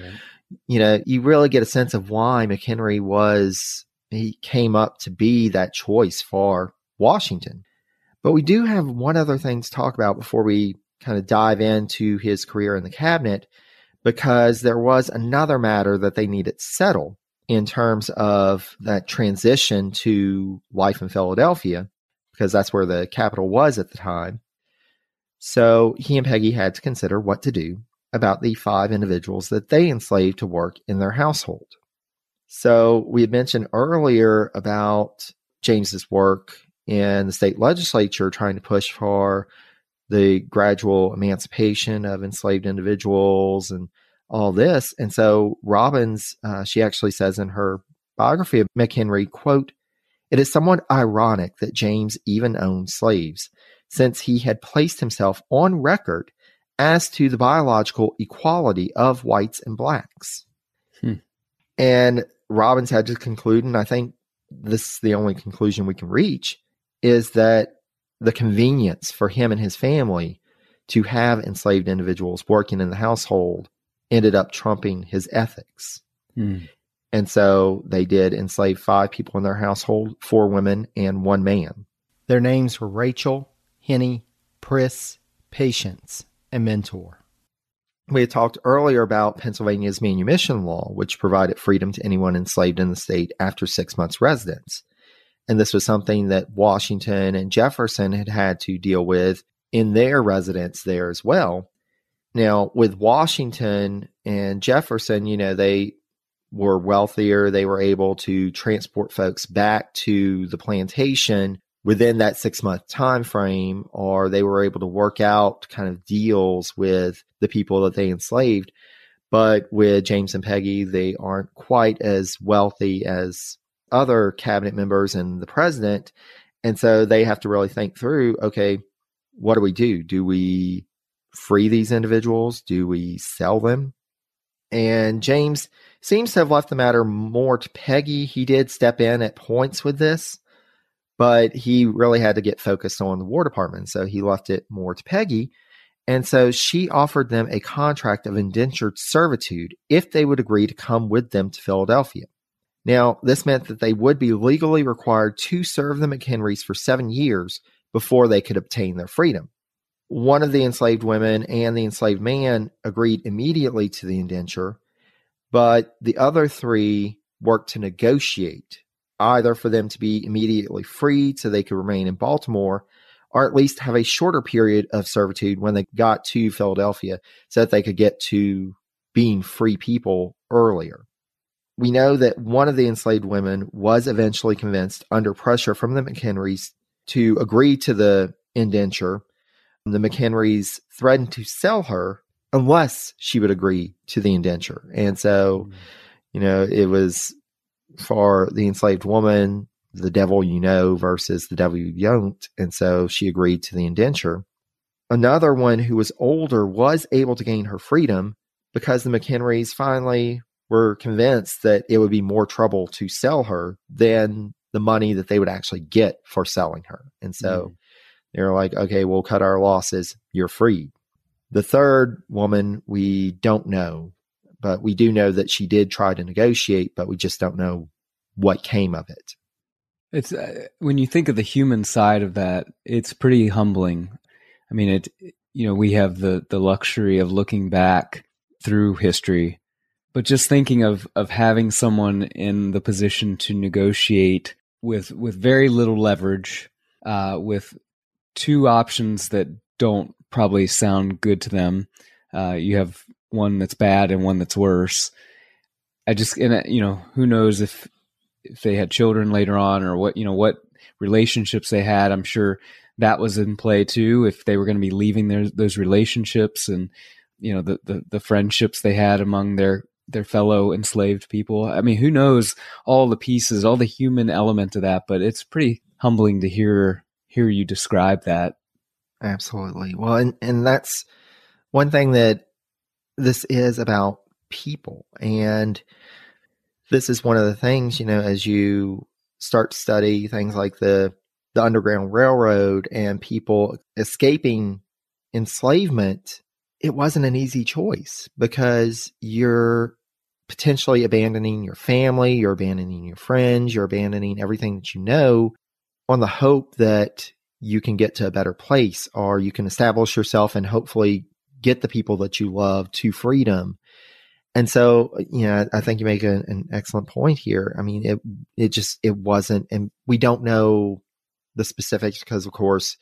A: you know, you really get a sense of why McHenry was, he came up to be that choice for Washington. But we do have one other thing to talk about before we kind of dive into his career in the cabinet, because there was another matter that they needed settled in terms of that transition to life in Philadelphia because that's where the capital was at the time. So he and Peggy had to consider what to do about the five individuals that they enslaved to work in their household. So we had mentioned earlier about James's work in the state legislature trying to push for the gradual emancipation of enslaved individuals and all this. And so Robbins, uh, she actually says in her biography of McHenry, quote, it is somewhat ironic that James even owned slaves, since he had placed himself on record as to the biological equality of whites and blacks. Hmm. And Robbins had to conclude, and I think this is the only conclusion we can reach, is that the convenience for him and his family to have enslaved individuals working in the household ended up trumping his ethics. Hmm. And so they did enslave five people in their household, four women and one man. Their names were Rachel, Henny, Priss, Patience, and Mentor. We had talked earlier about Pennsylvania's manumission law, which provided freedom to anyone enslaved in the state after six months' residence. And this was something that Washington and Jefferson had had to deal with in their residence there as well. Now, with Washington and Jefferson, you know, they were wealthier, they were able to transport folks back to the plantation within that six month time frame, or they were able to work out kind of deals with the people that they enslaved. But with James and Peggy, they aren't quite as wealthy as other cabinet members and the president. And so they have to really think through okay, what do we do? Do we free these individuals? Do we sell them? And James seems to have left the matter more to Peggy. He did step in at points with this, but he really had to get focused on the War Department. So he left it more to Peggy. And so she offered them a contract of indentured servitude if they would agree to come with them to Philadelphia. Now, this meant that they would be legally required to serve the McHenrys for seven years before they could obtain their freedom. One of the enslaved women and the enslaved man agreed immediately to the indenture, but the other three worked to negotiate either for them to be immediately freed so they could remain in Baltimore or at least have a shorter period of servitude when they got to Philadelphia so that they could get to being free people earlier. We know that one of the enslaved women was eventually convinced under pressure from the McHenrys to agree to the indenture. The McHenrys threatened to sell her unless she would agree to the indenture. And so, you know, it was for the enslaved woman, the devil you know versus the devil you don't. And so she agreed to the indenture. Another one who was older was able to gain her freedom because the McHenrys finally were convinced that it would be more trouble to sell her than the money that they would actually get for selling her. And so mm. They were like, okay, we'll cut our losses. You're free. The third woman, we don't know, but we do know that she did try to negotiate, but we just don't know what came of it.
B: It's uh, when you think of the human side of that, it's pretty humbling. I mean, it, you know, we have the, the luxury of looking back through history but just thinking of of having someone in the position to negotiate with with very little leverage, uh, with two options that don't probably sound good to them. Uh, you have one that's bad and one that's worse. I just and uh, you know who knows if if they had children later on or what you know what relationships they had. I'm sure that was in play too. If they were going to be leaving their those relationships and you know the, the the friendships they had among their their fellow enslaved people. I mean, who knows all the pieces, all the human element of that, but it's pretty humbling to hear hear you describe that.
A: Absolutely. Well, and and that's one thing that this is about people and this is one of the things, you know, as you start to study things like the the underground railroad and people escaping enslavement it wasn't an easy choice because you're potentially abandoning your family, you're abandoning your friends, you're abandoning everything that you know on the hope that you can get to a better place or you can establish yourself and hopefully get the people that you love to freedom. And so, uh, you know, I think you make a, an excellent point here. I mean, it it just it wasn't, and we don't know the specifics because, of course,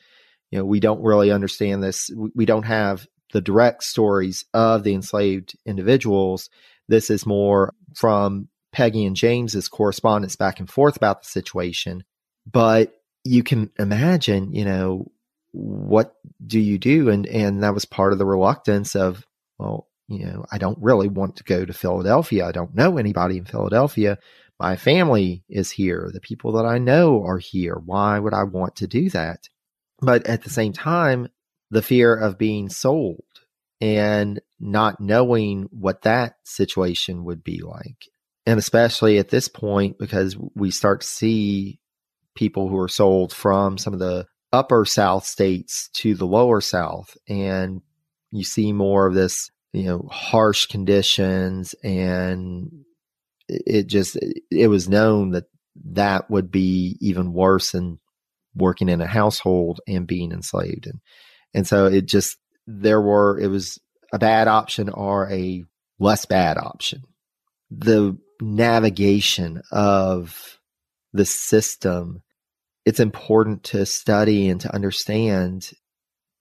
A: you know, we don't really understand this. We don't have the direct stories of the enslaved individuals. This is more from Peggy and James's correspondence back and forth about the situation. But you can imagine, you know, what do you do? And and that was part of the reluctance of, well, you know, I don't really want to go to Philadelphia. I don't know anybody in Philadelphia. My family is here. The people that I know are here. Why would I want to do that? But at the same time, the fear of being sold and not knowing what that situation would be like. And especially at this point, because we start to see people who are sold from some of the upper South states to the lower South, and you see more of this, you know, harsh conditions. And it just, it was known that that would be even worse than working in a household and being enslaved. And and so it just, there were, it was a bad option or a less bad option. The navigation of the system, it's important to study and to understand.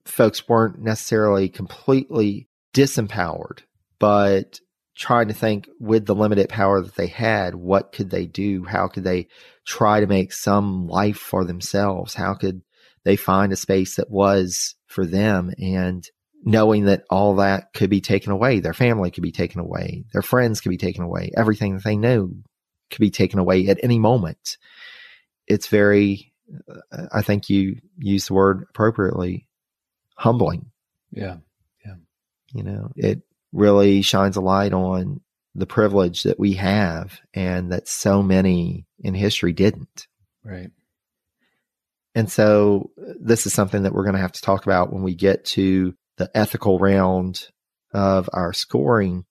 A: Folks weren't necessarily completely disempowered, but trying to think with the limited power that they had, what could they do? How could they try to make some life for themselves? How could they find a space that was for them and knowing that all that could be taken away, their family could be taken away, their friends could be taken away, everything that they knew could be taken away at any moment. It's very, I think you use the word appropriately, humbling.
B: Yeah. Yeah.
A: You know, it really shines a light on the privilege that we have and that so many in history didn't.
B: Right.
A: And so this is something that we're going to have to talk about when we get to the ethical round of our scoring.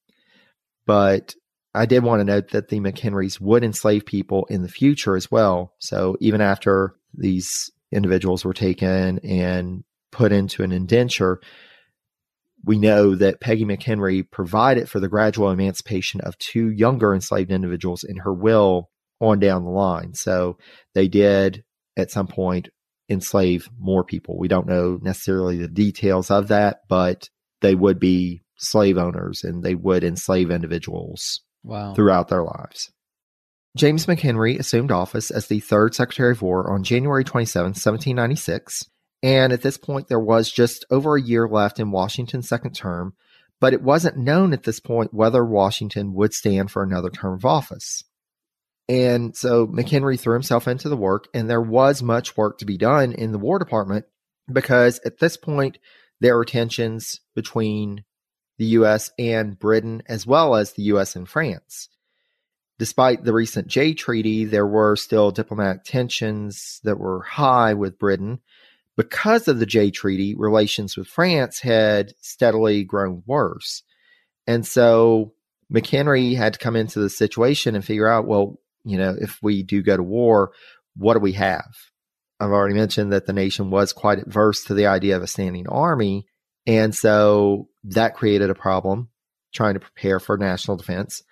A: But I did want to note that the McHenrys would enslave people in the future as well. So even after these individuals were taken and put into an indenture, we know that Peggy McHenry provided for the gradual emancipation of two younger enslaved individuals in her will on down the line. So they did at some point enslave more people. We don't know necessarily the details of that, but they would be slave owners and they would enslave individuals
B: wow.
A: throughout their lives. James McHenry assumed office as the third Secretary of War on January 27, 1796. And at this point, there was just over a year left in Washington's second term, but it wasn't known at this point whether Washington would stand for another term of office. And so McHenry threw himself into the work, and there was much work to be done in the War Department because at this point, there were tensions between the US and Britain, as well as the US and France. Despite the recent Jay Treaty, there were still diplomatic tensions that were high with Britain because of the Jay Treaty, relations with France had steadily grown worse. And so McHenry had to come into the situation and figure out, well, you know, if we do go to war, what do we have? I've already mentioned that the nation was quite adverse to the idea of a standing army. And so that created a problem trying to prepare for national defense.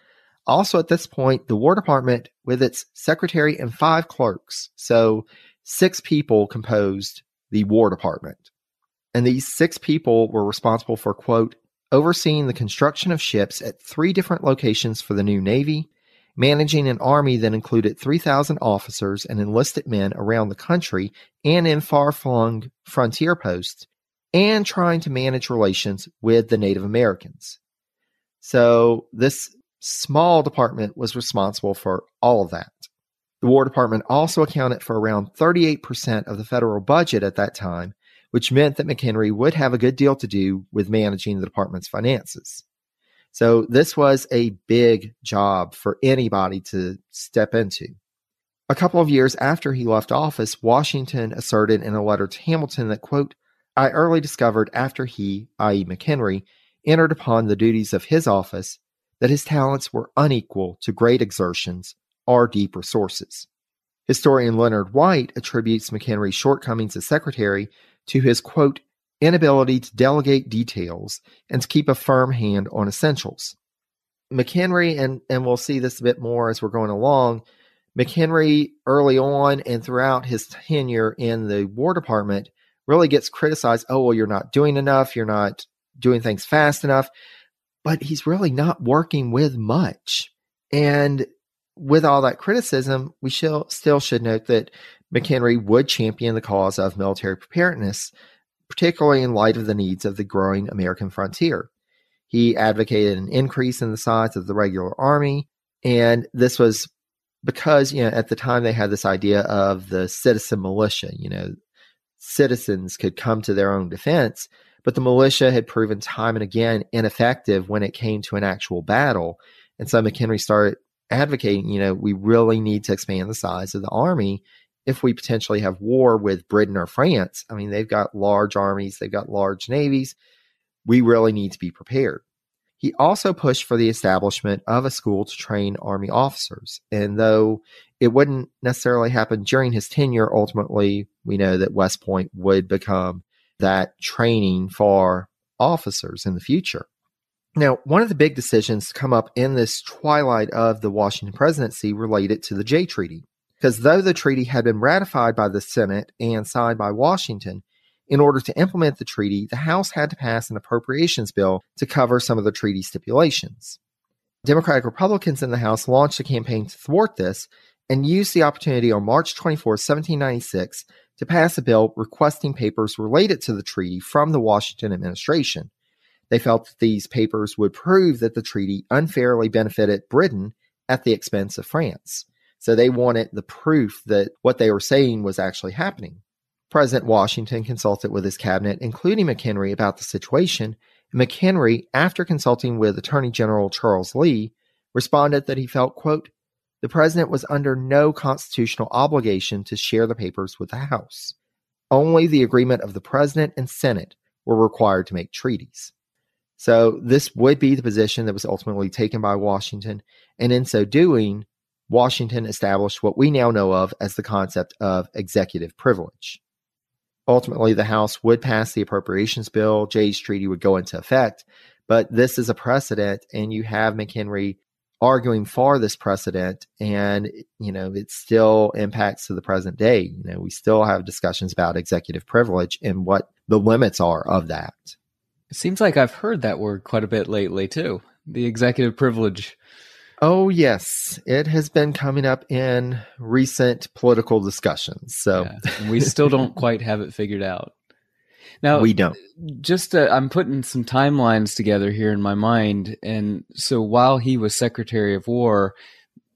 A: Also, at this point, the War Department, with its secretary and five clerks, so six people composed the War Department. And these six people were responsible for, quote, overseeing the construction of ships at three different locations for the new Navy, managing an army that included 3,000 officers and enlisted men around the country and in far flung frontier posts, and trying to manage relations with the Native Americans. So, this small department was responsible for all of that. The War Department also accounted for around 38% of the federal budget at that time, which meant that McHenry would have a good deal to do with managing the department's finances. So this was a big job for anybody to step into. A couple of years after he left office, Washington asserted in a letter to Hamilton that, quote, I early discovered after he, i.e., McHenry, entered upon the duties of his office that his talents were unequal to great exertions or deep resources. Historian Leonard White attributes McHenry's shortcomings as secretary to his quote, inability to delegate details and to keep a firm hand on essentials. McHenry, and, and we'll see this a bit more as we're going along, McHenry early on and throughout his tenure in the War Department really gets criticized. Oh, well, you're not doing enough. You're not doing things fast enough. But he's really not working with much. And with all that criticism, we still should note that McHenry would champion the cause of military preparedness, particularly in light of the needs of the growing American frontier. He advocated an increase in the size of the regular army, and this was because you know at the time they had this idea of the citizen militia. You know, citizens could come to their own defense, but the militia had proven time and again ineffective when it came to an actual battle. And so McHenry started advocating, you know, we really need to expand the size of the army if we potentially have war with Britain or France. I mean, they've got large armies, they've got large navies. We really need to be prepared. He also pushed for the establishment of a school to train Army officers. And though it wouldn't necessarily happen during his tenure, ultimately, we know that West Point would become that training for officers in the future. Now, one of the big decisions to come up in this twilight of the Washington presidency related to the Jay Treaty. Because though the treaty had been ratified by the Senate and signed by Washington, in order to implement the treaty, the House had to pass an appropriations bill to cover some of the treaty stipulations. Democratic Republicans in the House launched a campaign to thwart this and used the opportunity on March 24, 1796, to pass a bill requesting papers related to the treaty from the Washington administration. They felt that these papers would prove that the treaty unfairly benefited Britain at the expense of France. So they wanted the proof that what they were saying was actually happening. President Washington consulted with his cabinet, including McHenry, about the situation. And McHenry, after consulting with Attorney General Charles Lee, responded that he felt, quote, the president was under no constitutional obligation to share the papers with the House. Only the agreement of the president and Senate were required to make treaties. So this would be the position that was ultimately taken by Washington. And in so doing, Washington established what we now know of as the concept of executive privilege. Ultimately, the House would pass the appropriations bill, Jay's Treaty would go into effect, but this is a precedent, and you have McHenry arguing for this precedent, and you know it still impacts to the present day. You know, we still have discussions about executive privilege and what the limits are of that.
B: It seems like I've heard that word quite a bit lately too. The executive privilege.
A: Oh, yes. It has been coming up in recent political discussions. So
B: yeah, we still don't quite have it figured out. Now,
A: we don't.
B: Just uh, I'm putting some timelines together here in my mind. And so while he was Secretary of War,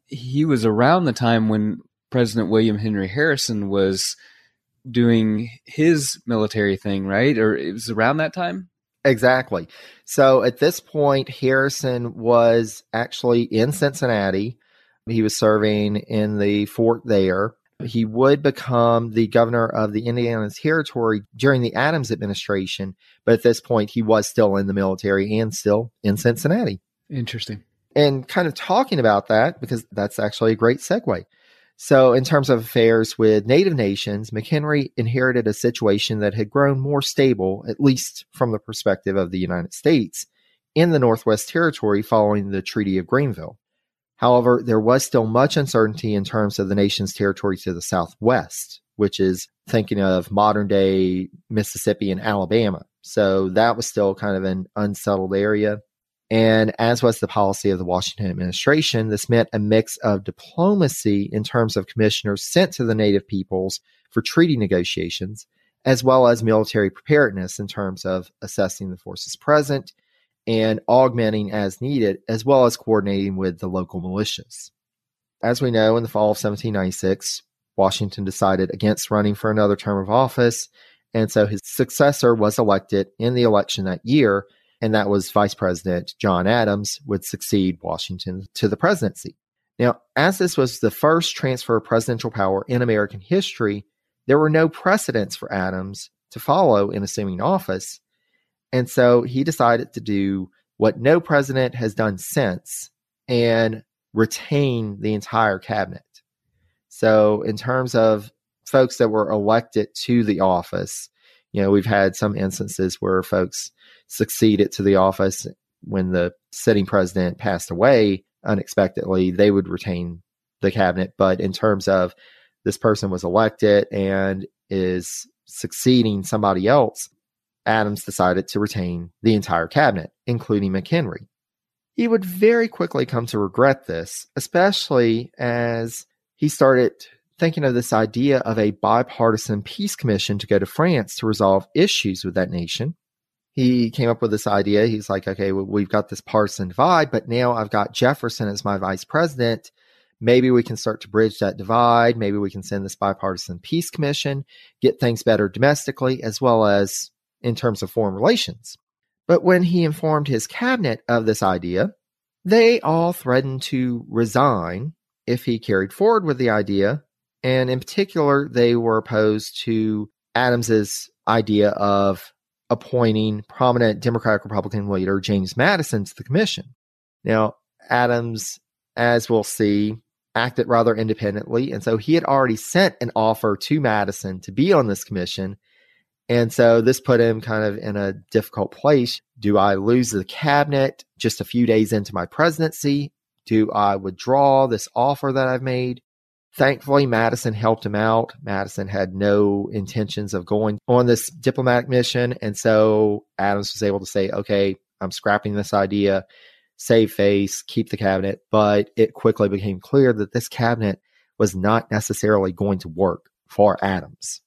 B: he was around the time when President William Henry Harrison was doing his military thing, right? Or it was around that time?
A: Exactly. So at this point, Harrison was actually in Cincinnati. He was serving in the fort there. He would become the governor of the Indiana Territory during the Adams administration, but at this point, he was still in the military and still in Cincinnati.
B: Interesting.
A: And kind of talking about that, because that's actually a great segue. So, in terms of affairs with Native nations, McHenry inherited a situation that had grown more stable, at least from the perspective of the United States, in the Northwest Territory following the Treaty of Greenville. However, there was still much uncertainty in terms of the nation's territory to the southwest, which is thinking of modern day Mississippi and Alabama. So that was still kind of an unsettled area. And as was the policy of the Washington administration, this meant a mix of diplomacy in terms of commissioners sent to the native peoples for treaty negotiations, as well as military preparedness in terms of assessing the forces present and augmenting as needed, as well as coordinating with the local militias. As we know, in the fall of 1796, Washington decided against running for another term of office, and so his successor was elected in the election that year and that was Vice President John Adams would succeed Washington to the presidency. Now, as this was the first transfer of presidential power in American history, there were no precedents for Adams to follow in assuming office. And so he decided to do what no president has done since and retain the entire cabinet. So, in terms of folks that were elected to the office, you know, we've had some instances where folks succeeded to the office when the sitting president passed away unexpectedly, they would retain the cabinet. But in terms of this person was elected and is succeeding somebody else, Adams decided to retain the entire cabinet, including McHenry. He would very quickly come to regret this, especially as he started thinking of this idea of a bipartisan peace commission to go to France to resolve issues with that nation he came up with this idea. He's like, okay, well, we've got this partisan divide, but now I've got Jefferson as my vice president. Maybe we can start to bridge that divide. Maybe we can send this bipartisan peace commission, get things better domestically as well as in terms of foreign relations. But when he informed his cabinet of this idea, they all threatened to resign if he carried forward with the idea. And in particular, they were opposed to Adams's idea of appointing prominent Democratic Republican leader James Madison to the commission. Now, Adams, as we'll see, acted rather independently. And so he had already sent an offer to Madison to be on this commission. And so this put him kind of in a difficult place. Do I lose the cabinet just a few days into my presidency? Do I withdraw this offer that I've made? Thankfully, Madison helped him out. Madison had no intentions of going on this diplomatic mission. And so Adams was able to say, okay, I'm scrapping this idea, save face, keep the cabinet. But it quickly became clear that this cabinet was not necessarily going to work for Adams.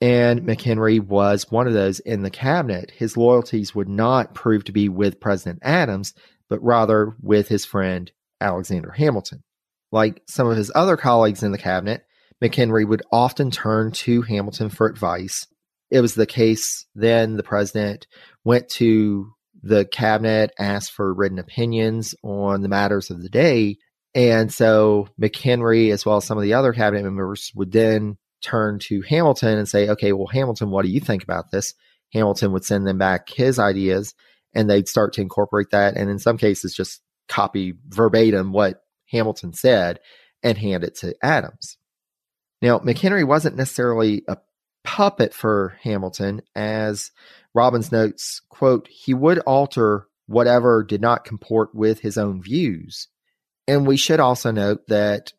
A: And McHenry was one of those in the cabinet. His loyalties would not prove to be with President Adams, but rather with his friend Alexander Hamilton. Like some of his other colleagues in the cabinet, McHenry would often turn to Hamilton for advice. It was the case then the president went to the cabinet, asked for written opinions on the matters of the day. And so McHenry, as well as some of the other cabinet members, would then turn to Hamilton and say, okay, well, Hamilton, what do you think about this? Hamilton would send them back his ideas. and they'd start to incorporate that. And in some cases, just copy verbatim what Hamilton said and hand it to Adams. Now, McHenry wasn't necessarily a puppet for Hamilton, as Robbins notes, quote, he would alter whatever did not comport with his own views. And we should also note that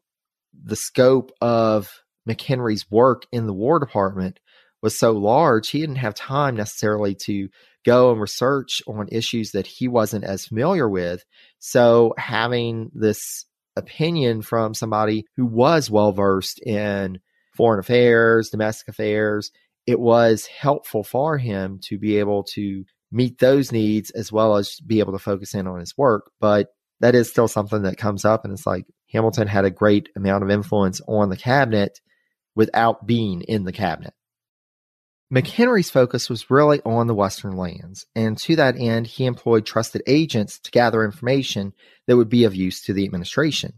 A: the scope of McHenry's work in the War Department was so large, he didn't have time necessarily to go and research on issues that he wasn't as familiar with. So having this opinion from somebody who was well versed in foreign affairs, domestic affairs, it was helpful for him to be able to meet those needs as well as be able to focus in on his work. But that is still something that comes up. And it's like Hamilton had a great amount of influence on the cabinet without being in the cabinet. McHenry's focus was really on the Western lands, and to that end, he employed trusted agents to gather information that would be of use to the administration.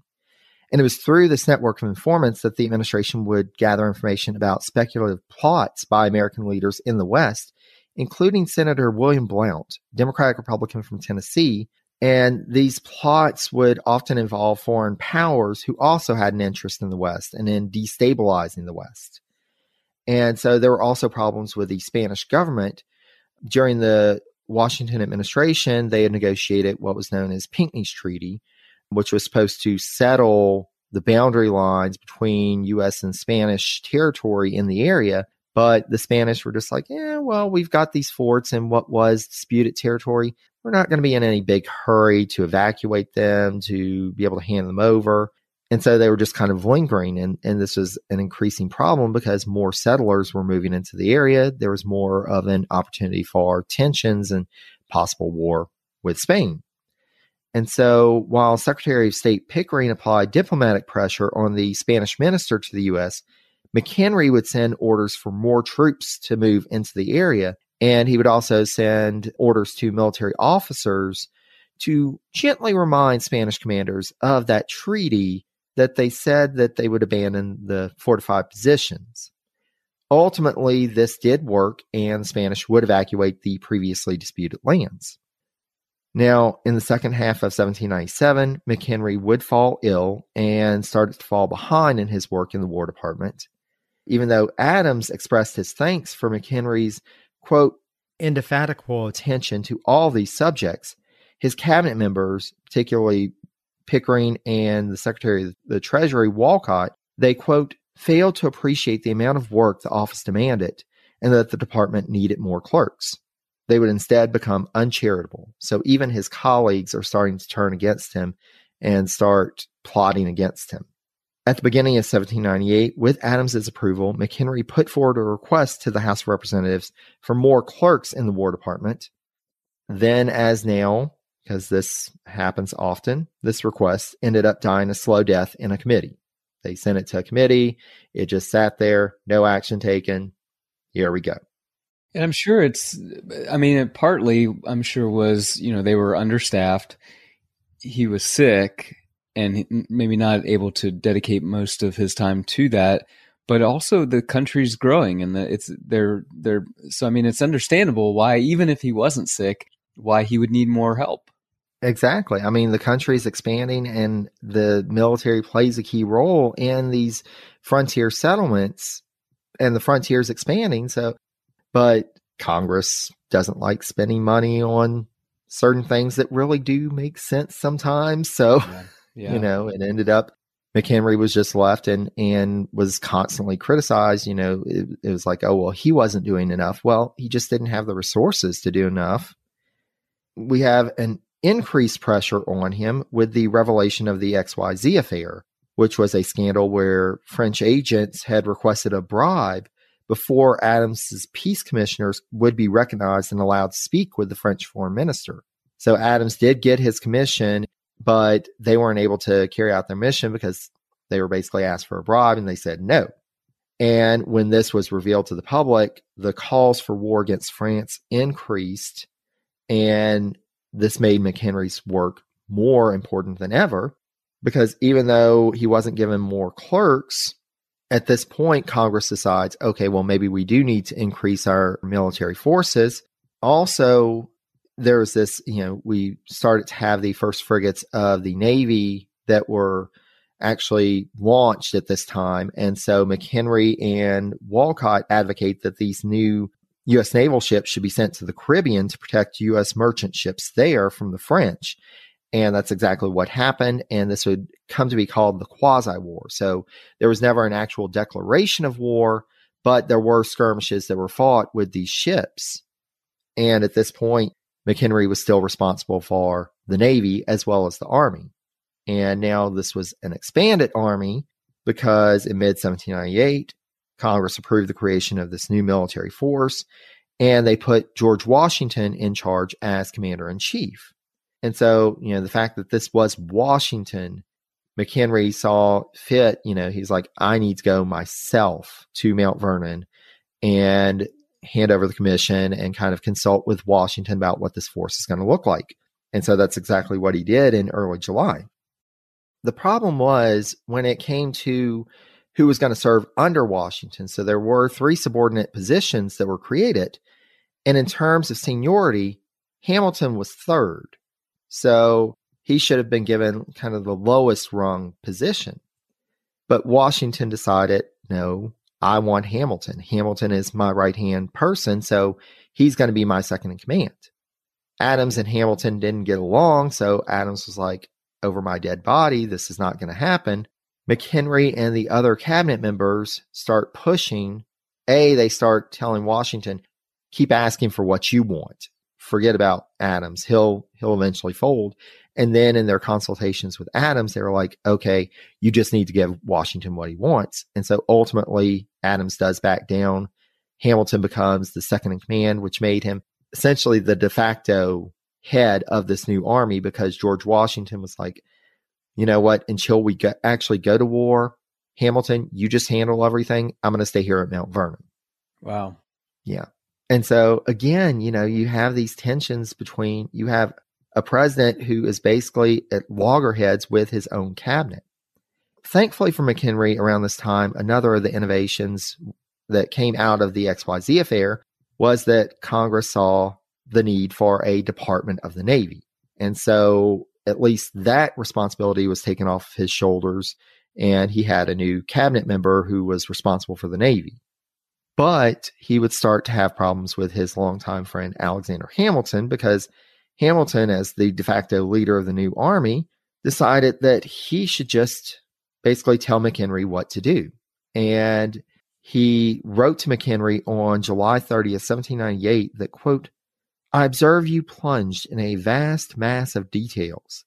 A: And it was through this network of informants that the administration would gather information about speculative plots by American leaders in the West, including Senator William Blount, Democratic Republican from Tennessee. And these plots would often involve foreign powers who also had an interest in the West and in destabilizing the West. And so there were also problems with the Spanish government. During the Washington administration, they had negotiated what was known as Pinckney's Treaty, which was supposed to settle the boundary lines between U.S. and Spanish territory in the area. But the Spanish were just like, yeah, well, we've got these forts in what was disputed territory. We're not going to be in any big hurry to evacuate them, to be able to hand them over. And so they were just kind of lingering. And, and this was an increasing problem because more settlers were moving into the area. There was more of an opportunity for tensions and possible war with Spain. And so while Secretary of State Pickering applied diplomatic pressure on the Spanish minister to the U.S., McHenry would send orders for more troops to move into the area. And he would also send orders to military officers to gently remind Spanish commanders of that treaty that they said that they would abandon the fortified positions. Ultimately, this did work, and Spanish would evacuate the previously disputed lands. Now, in the second half of 1797, McHenry would fall ill and started to fall behind in his work in the War Department. Even though Adams expressed his thanks for McHenry's, quote, indefatigable attention to all these subjects, his cabinet members, particularly Pickering and the Secretary of the Treasury, Wolcott, they quote, failed to appreciate the amount of work the office demanded and that the department needed more clerks. They would instead become uncharitable. So even his colleagues are starting to turn against him and start plotting against him. At the beginning of 1798, with Adams's approval, McHenry put forward a request to the House of Representatives for more clerks in the War Department. Then, as now, because this happens often, this request ended up dying a slow death in a committee. They sent it to a committee. It just sat there, no action taken. Here we go.
B: And I'm sure it's, I mean, it partly, I'm sure was, you know, they were understaffed. He was sick and maybe not able to dedicate most of his time to that. But also the country's growing and the, it's, they're, they're, so I mean, it's understandable why, even if he wasn't sick, why he would need more help.
A: Exactly. I mean, the country is expanding and the military plays a key role in these frontier settlements and the frontier is expanding. So, but Congress doesn't like spending money on certain things that really do make sense sometimes. So, yeah. Yeah. you know, it ended up McHenry was just left and and was constantly criticized. You know, it, it was like, oh well, he wasn't doing enough. Well, he just didn't have the resources to do enough. We have an increased pressure on him with the revelation of the XYZ affair, which was a scandal where French agents had requested a bribe before Adams's peace commissioners would be recognized and allowed to speak with the French foreign minister. So Adams did get his commission, but they weren't able to carry out their mission because they were basically asked for a bribe and they said no. And when this was revealed to the public, the calls for war against France increased and this made McHenry's work more important than ever because even though he wasn't given more clerks, at this point, Congress decides, okay, well, maybe we do need to increase our military forces. Also, there was this, you know, we started to have the first frigates of the Navy that were actually launched at this time. And so McHenry and Wolcott advocate that these new U.S. naval ships should be sent to the Caribbean to protect U.S. merchant ships there from the French. And that's exactly what happened. And this would come to be called the quasi war. So there was never an actual declaration of war, but there were skirmishes that were fought with these ships. And at this point, McHenry was still responsible for the Navy as well as the Army. And now this was an expanded army because in mid 1798, Congress approved the creation of this new military force and they put George Washington in charge as commander in chief. And so, you know, the fact that this was Washington, McHenry saw fit, you know, he's like, I need to go myself to Mount Vernon and hand over the commission and kind of consult with Washington about what this force is going to look like. And so that's exactly what he did in early July. The problem was when it came to who was going to serve under Washington. So there were three subordinate positions that were created. And in terms of seniority, Hamilton was third. So he should have been given kind of the lowest rung position. But Washington decided, no, I want Hamilton. Hamilton is my right hand person. So he's going to be my second in command. Adams and Hamilton didn't get along. So Adams was like, over my dead body. This is not going to happen. McHenry and the other cabinet members start pushing. A, they start telling Washington, keep asking for what you want. Forget about Adams. He'll he'll eventually fold. And then in their consultations with Adams, they were like, okay, you just need to give Washington what he wants. And so ultimately, Adams does back down. Hamilton becomes the second in command, which made him essentially the de facto head of this new army because George Washington was like, you know what, until we go, actually go to war, Hamilton, you just handle everything. I'm going to stay here at Mount Vernon.
B: Wow.
A: Yeah. And so again, you know, you have these tensions between, you have a president who is basically at loggerheads with his own cabinet. Thankfully for McHenry around this time, another of the innovations that came out of the XYZ affair was that Congress saw the need for a Department of the Navy. And so at least that responsibility was taken off his shoulders, and he had a new cabinet member who was responsible for the Navy. But he would start to have problems with his longtime friend Alexander Hamilton because Hamilton, as the de facto leader of the new army, decided that he should just basically tell McHenry what to do. And he wrote to McHenry on July 30th, 1798, that, quote, I observe you plunged in a vast mass of details.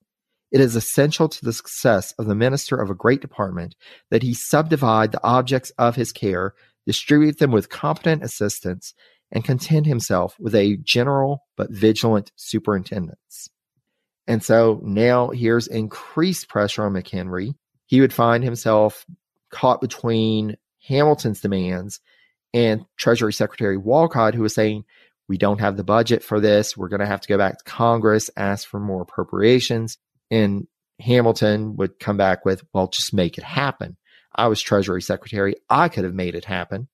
A: It is essential to the success of the minister of a great department that he subdivide the objects of his care, distribute them with competent assistance, and content himself with a general but vigilant superintendence. And so now here's increased pressure on McHenry. He would find himself caught between Hamilton's demands and Treasury Secretary Wolcott, who was saying, we don't have the budget for this. We're going to have to go back to Congress, ask for more appropriations. And Hamilton would come back with, well, just make it happen. I was Treasury Secretary. I could have made it happen.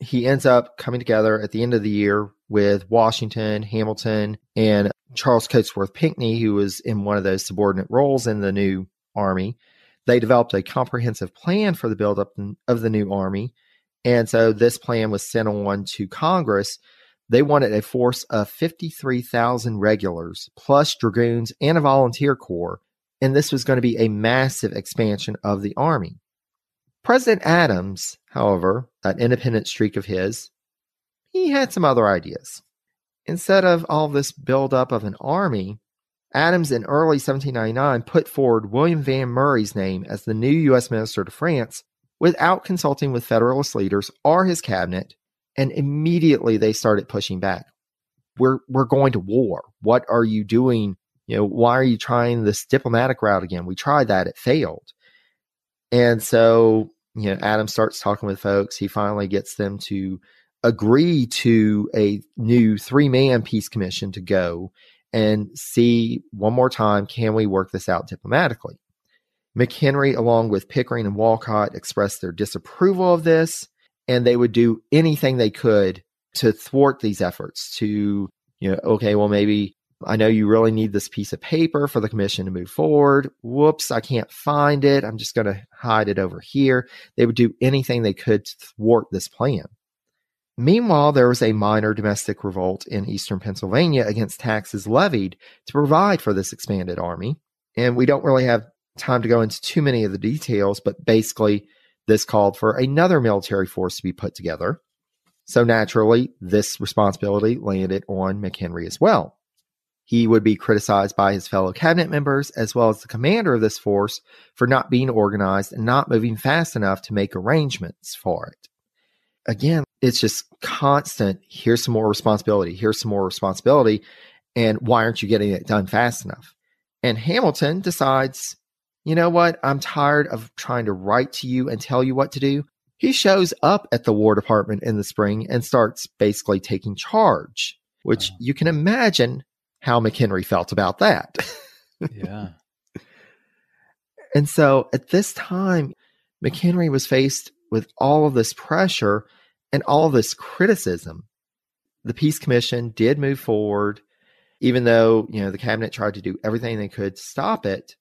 A: He ends up coming together at the end of the year with Washington, Hamilton, and Charles Cotesworth Pinckney, who was in one of those subordinate roles in the new army. They developed a comprehensive plan for the buildup of the new army. And so this plan was sent on to Congress they wanted a force of 53,000 regulars, plus dragoons and a volunteer corps, and this was going to be a massive expansion of the army. President Adams, however, that independent streak of his, he had some other ideas. Instead of all this buildup of an army, Adams in early 1799 put forward William Vans Murray's name as the new U.S. Minister to France without consulting with Federalist leaders or his cabinet and immediately they started pushing back. We're we're going to war. What are you doing? You know, why are you trying this diplomatic route again? We tried that, it failed. And so, you know, Adam starts talking with folks. He finally gets them to agree to a new three man peace commission to go and see one more time can we work this out diplomatically? McHenry, along with Pickering and Wolcott, expressed their disapproval of this and they would do anything they could to thwart these efforts to you know okay well maybe I know you really need this piece of paper for the commission to move forward. Whoops, I can't find it. I'm just going to hide it over here. They would do anything they could to thwart this plan. Meanwhile, there was a minor domestic revolt in eastern Pennsylvania against taxes levied to provide for this expanded army. And we don't really have time to go into too many of the details, but basically, this called for another military force to be put together. So naturally, this responsibility landed on McHenry as well. He would be criticized by his fellow cabinet members as well as the commander of this force for not being organized and not moving fast enough to make arrangements for it. Again, it's just constant here's some more responsibility, here's some more responsibility, and why aren't you getting it done fast enough? And Hamilton decides, you know what? I'm tired of trying to write to you and tell you what to do. He shows up at the War Department in the spring and starts basically taking charge, which uh-huh. you can imagine how McHenry felt about that.
B: yeah.
A: And so at this time, McHenry was faced with all of this pressure and all of this criticism. The Peace Commission did move forward, even though, you know, the cabinet tried to do everything they could to stop it.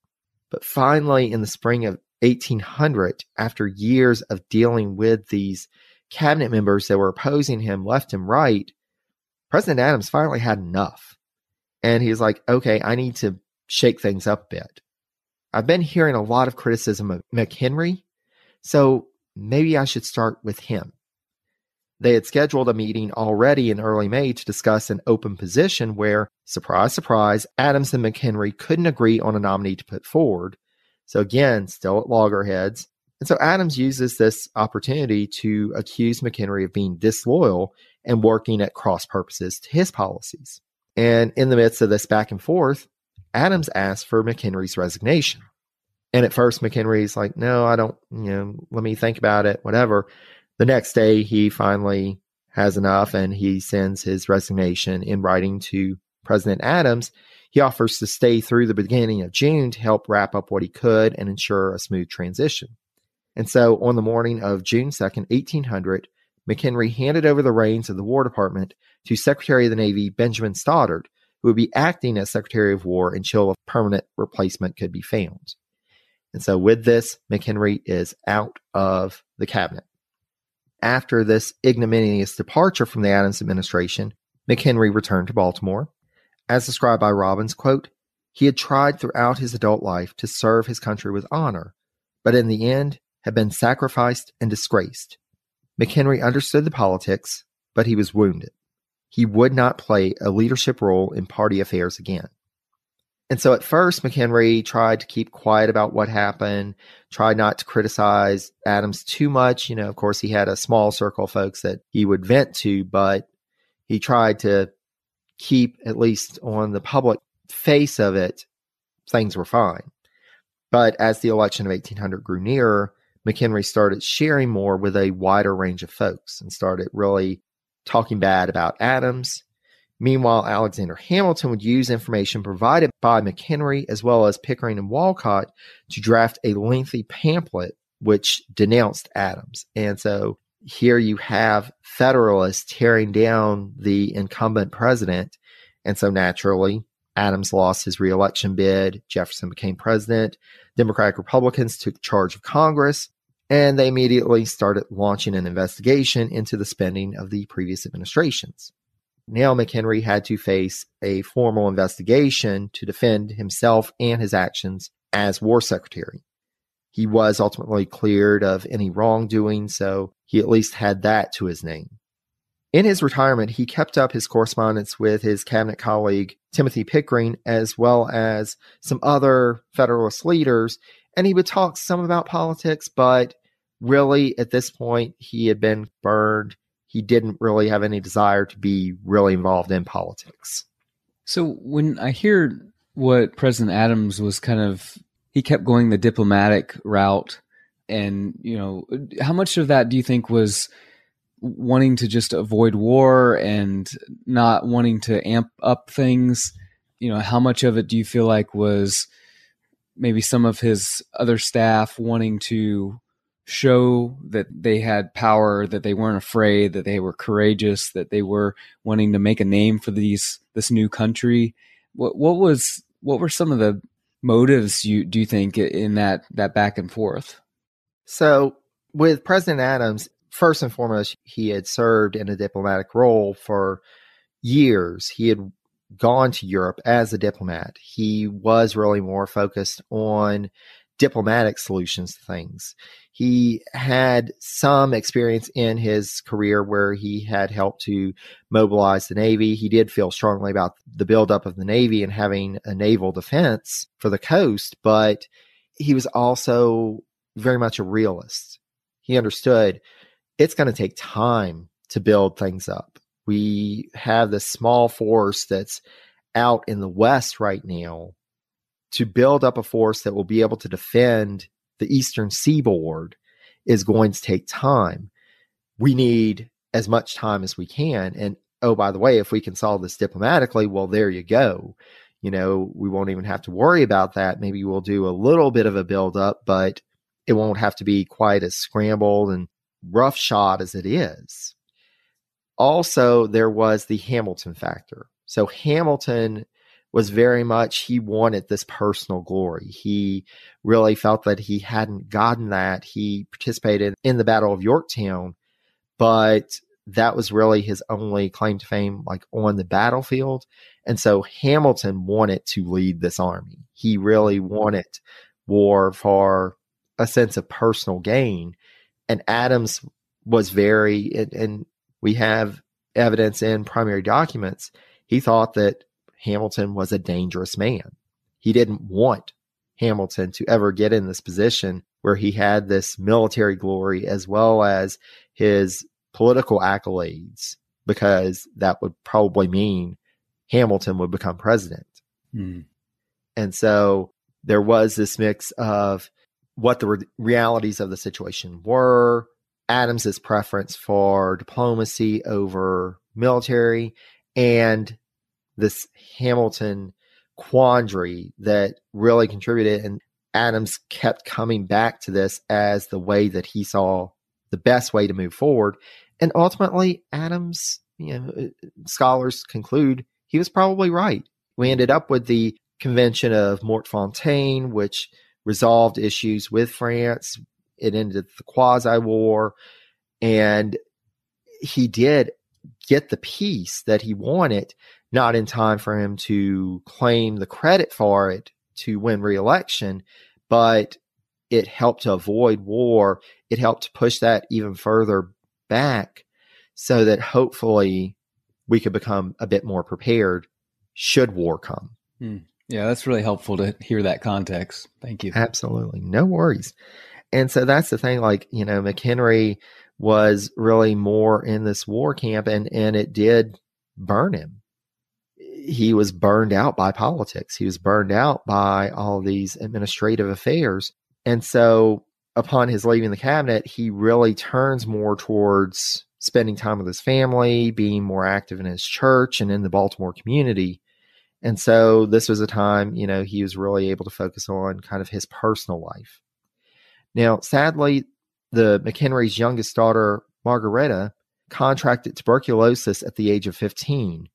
A: But finally, in the spring of 1800, after years of dealing with these cabinet members that were opposing him left and right, President Adams finally had enough. And he's like, okay, I need to shake things up a bit. I've been hearing a lot of criticism of McHenry, so maybe I should start with him. They had scheduled a meeting already in early May to discuss an open position where, surprise, surprise, Adams and McHenry couldn't agree on a nominee to put forward. So again, still at loggerheads. And so Adams uses this opportunity to accuse McHenry of being disloyal and working at cross purposes to his policies. And in the midst of this back and forth, Adams asked for McHenry's resignation. And at first, McHenry's like, no, I don't, you know, let me think about it, whatever. The next day, he finally has enough and he sends his resignation in writing to President Adams. He offers to stay through the beginning of June to help wrap up what he could and ensure a smooth transition. And so on the morning of June 2nd, 1800, McHenry handed over the reins of the War Department to Secretary of the Navy Benjamin Stoddert, who would be acting as Secretary of War until a permanent replacement could be found. And so, with this, McHenry is out of the cabinet. After this ignominious departure from the Adams administration, McHenry returned to Baltimore. As described by Robbins, quote, he had tried throughout his adult life to serve his country with honor, but in the end had been sacrificed and disgraced. McHenry understood the politics, but he was wounded. He would not play a leadership role in party affairs again. And so at first, McHenry tried to keep quiet about what happened, tried not to criticize Adams too much. You know, of course, he had a small circle of folks that he would vent to, but he tried to keep, at least on the public face of it, things were fine. But as the election of 1800 grew nearer, McHenry started sharing more with a wider range of folks and started really talking bad about Adams. Meanwhile, Alexander Hamilton would use information provided by McHenry as well as Pickering and Wolcott to draft a lengthy pamphlet which denounced Adams. And so here you have Federalists tearing down the incumbent president. And so naturally, Adams lost his reelection bid. Jefferson became president. Democratic Republicans took charge of Congress and they immediately started launching an investigation into the spending of the previous administrations. Now McHenry had to face a formal investigation to defend himself and his actions as war secretary. He was ultimately cleared of any wrongdoing, so he at least had that to his name. In his retirement, he kept up his correspondence with his cabinet colleague Timothy Pickering, as well as some other Federalist leaders, and he would talk some about politics, but really at this point he had been burned. He didn't really have any desire to be really involved in politics.
B: So when I hear what President Adams was kind of, he kept going the diplomatic route. And, you know, how much of that do you think was wanting to just avoid war and not wanting to amp up things? You know, how much of it do you feel like was maybe some of his other staff wanting to show that they had power, that they weren't afraid, that they were courageous, that they were wanting to make a name for these this new country. What what was what were some of the motives you do you think in that that back and forth?
A: So with President Adams, first and foremost, he had served in a diplomatic role for years. He had gone to Europe as a diplomat. He was really more focused on diplomatic solutions to things. He had some experience in his career where he had helped to mobilize the Navy. He did feel strongly about the buildup of the Navy and having a naval defense for the coast, but he was also very much a realist. He understood it's going to take time to build things up. We have this small force that's out in the West right now to build up a force that will be able to defend the eastern seaboard is going to take time. We need as much time as we can. And oh, by the way, if we can solve this diplomatically, well, there you go. You know, we won't even have to worry about that. Maybe we'll do a little bit of a build up, but it won't have to be quite as scrambled and rough shot as it is. Also, there was the Hamilton factor. So Hamilton was very much he wanted this personal glory. He really felt that he hadn't gotten that. He participated in the Battle of Yorktown, but that was really his only claim to fame, like on the battlefield. And so Hamilton wanted to lead this army. He really wanted war for a sense of personal gain. And Adams was very, and, and we have evidence in primary documents. He thought that Hamilton was a dangerous man. He didn't want Hamilton to ever get in this position where he had this military glory as well as his political accolades, because that would probably mean Hamilton would become president. Mm. And so there was this mix of what the re- realities of the situation were, Adams's preference for diplomacy over military, and this Hamilton quandary that really contributed. And Adams kept coming back to this as the way that he saw the best way to move forward. And ultimately, Adams, you know, uh, scholars conclude he was probably right. We ended up with the Convention of Mortefontaine, which resolved issues with France. It ended the quasi war. And he did get the peace that he wanted, not in time for him to claim the credit for it to win reelection, but it helped to avoid war. It helped to push that even further back so that hopefully we could become a bit more prepared should war come.
B: Hmm. Yeah, that's really helpful to hear that context. Thank you.
A: Absolutely. No worries. And so that's the thing, like, you know, McHenry was really more in this war camp and, and it did burn him. He was burned out by politics. He was burned out by all these administrative affairs. And so upon his leaving the cabinet, he really turns more towards spending time with his family, being more active in his church and in the Baltimore community. And so this was a time, you know, he was really able to focus on kind of his personal life. Now, sadly, the McHenry's youngest daughter, Margaretta, contracted tuberculosis at the age of 15.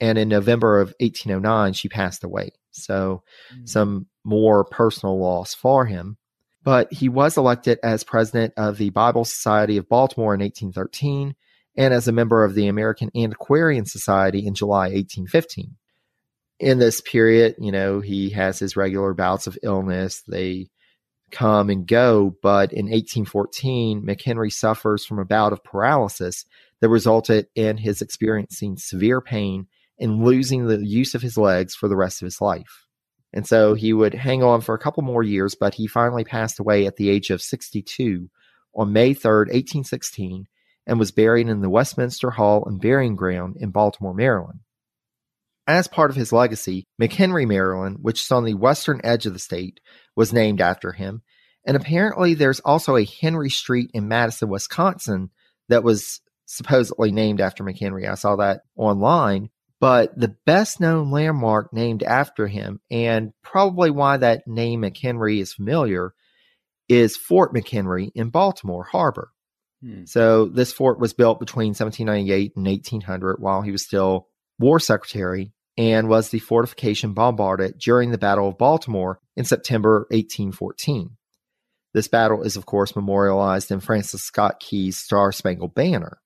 A: And in November of 1809, she passed away. So, mm-hmm. some more personal loss for him. But he was elected as president of the Bible Society of Baltimore in 1813 and as a member of the American Antiquarian Society in July 1815. In this period, you know, he has his regular bouts of illness. They come and go. But in 1814, McHenry suffers from a bout of paralysis that resulted in his experiencing severe pain and losing the use of his legs for the rest of his life. And so he would hang on for a couple more years, but he finally passed away at the age of 62 on May 3rd, 1816, and was buried in the Westminster Hall and Burying Ground in Baltimore, Maryland. As part of his legacy, McHenry, Maryland, which is on the western edge of the state, was named after him. And apparently, there's also a Henry Street in Madison, Wisconsin, that was supposedly named after McHenry. I saw that online. But the best known landmark named after him, and probably why that name McHenry is familiar, is Fort McHenry in Baltimore Harbor. Hmm. So, this fort was built between 1798 and 1800 while he was still war secretary and was the fortification bombarded during the Battle of Baltimore in September 1814. This battle is, of course, memorialized in Francis Scott Key's Star Spangled Banner.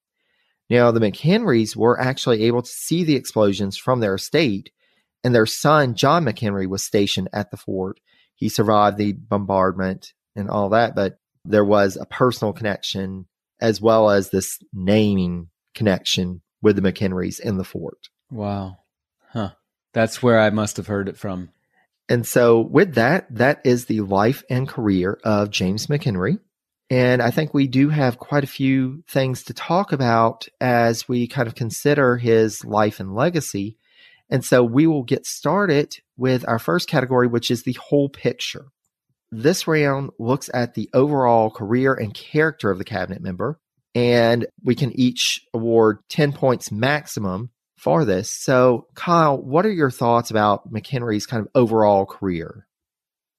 A: Now, the McHenrys were actually able to see the explosions from their estate, and their son, John McHenry, was stationed at the fort. He survived the bombardment and all that, but there was a personal connection as well as this naming connection with the McHenrys in the fort.
B: Wow. That's where I must have heard it from.
A: And so, with that, that is the life and career of James McHenry. And I think we do have quite a few things to talk about as we kind of consider his life and legacy. And so, we will get started with our first category, which is the whole picture. This round looks at the overall career and character of the cabinet member, and we can each award 10 points maximum for this. So, Kyle, what are your thoughts about McHenry's kind of overall career?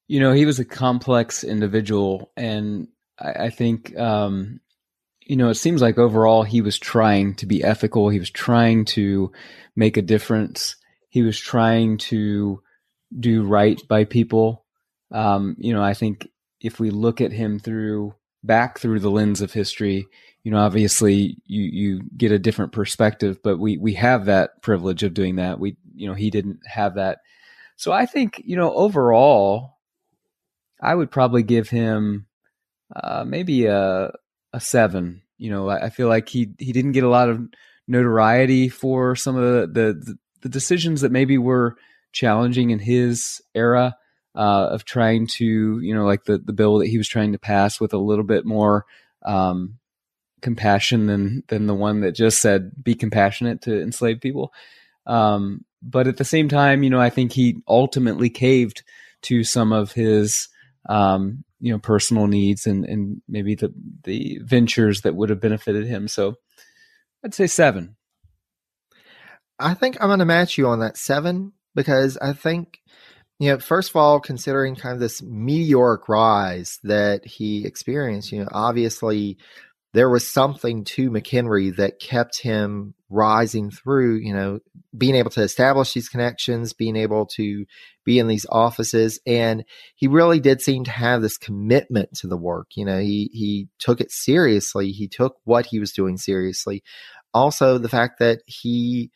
B: You know, he was a complex individual, and I, I think, um, you know, it seems like overall he was trying to be ethical. He was trying to make a difference. He was trying to do right by people um, you know, I think if we look at him through back through the lens of history, you know, obviously you you get a different perspective, but we we have that privilege of doing that. We you know he didn't have that, so I think you know overall, I would probably give him uh, maybe a a seven. You know, I, I, feel like he he didn't get a lot of notoriety for some of the the, the decisions that maybe were challenging in his era uh, of trying to, you know, like the, the bill that he was trying to pass with a little bit more um, compassion than than the one that just said be compassionate to enslaved people. Um, but at the same time, you know, I think he ultimately caved to some of his, um, you know, personal needs and and maybe the the ventures that would have benefited him. So I'd say seven.
A: I think I'm going to match you on that seven because I think you know, first of all, considering kind of this meteoric rise that he experienced, you know, obviously there was something to McHenry that kept him rising through, you know, being able to establish these connections, being able to be in these offices. And he really did seem to have this commitment to the work. You know, he he took it seriously. He took what he was doing seriously. Also, the fact that he,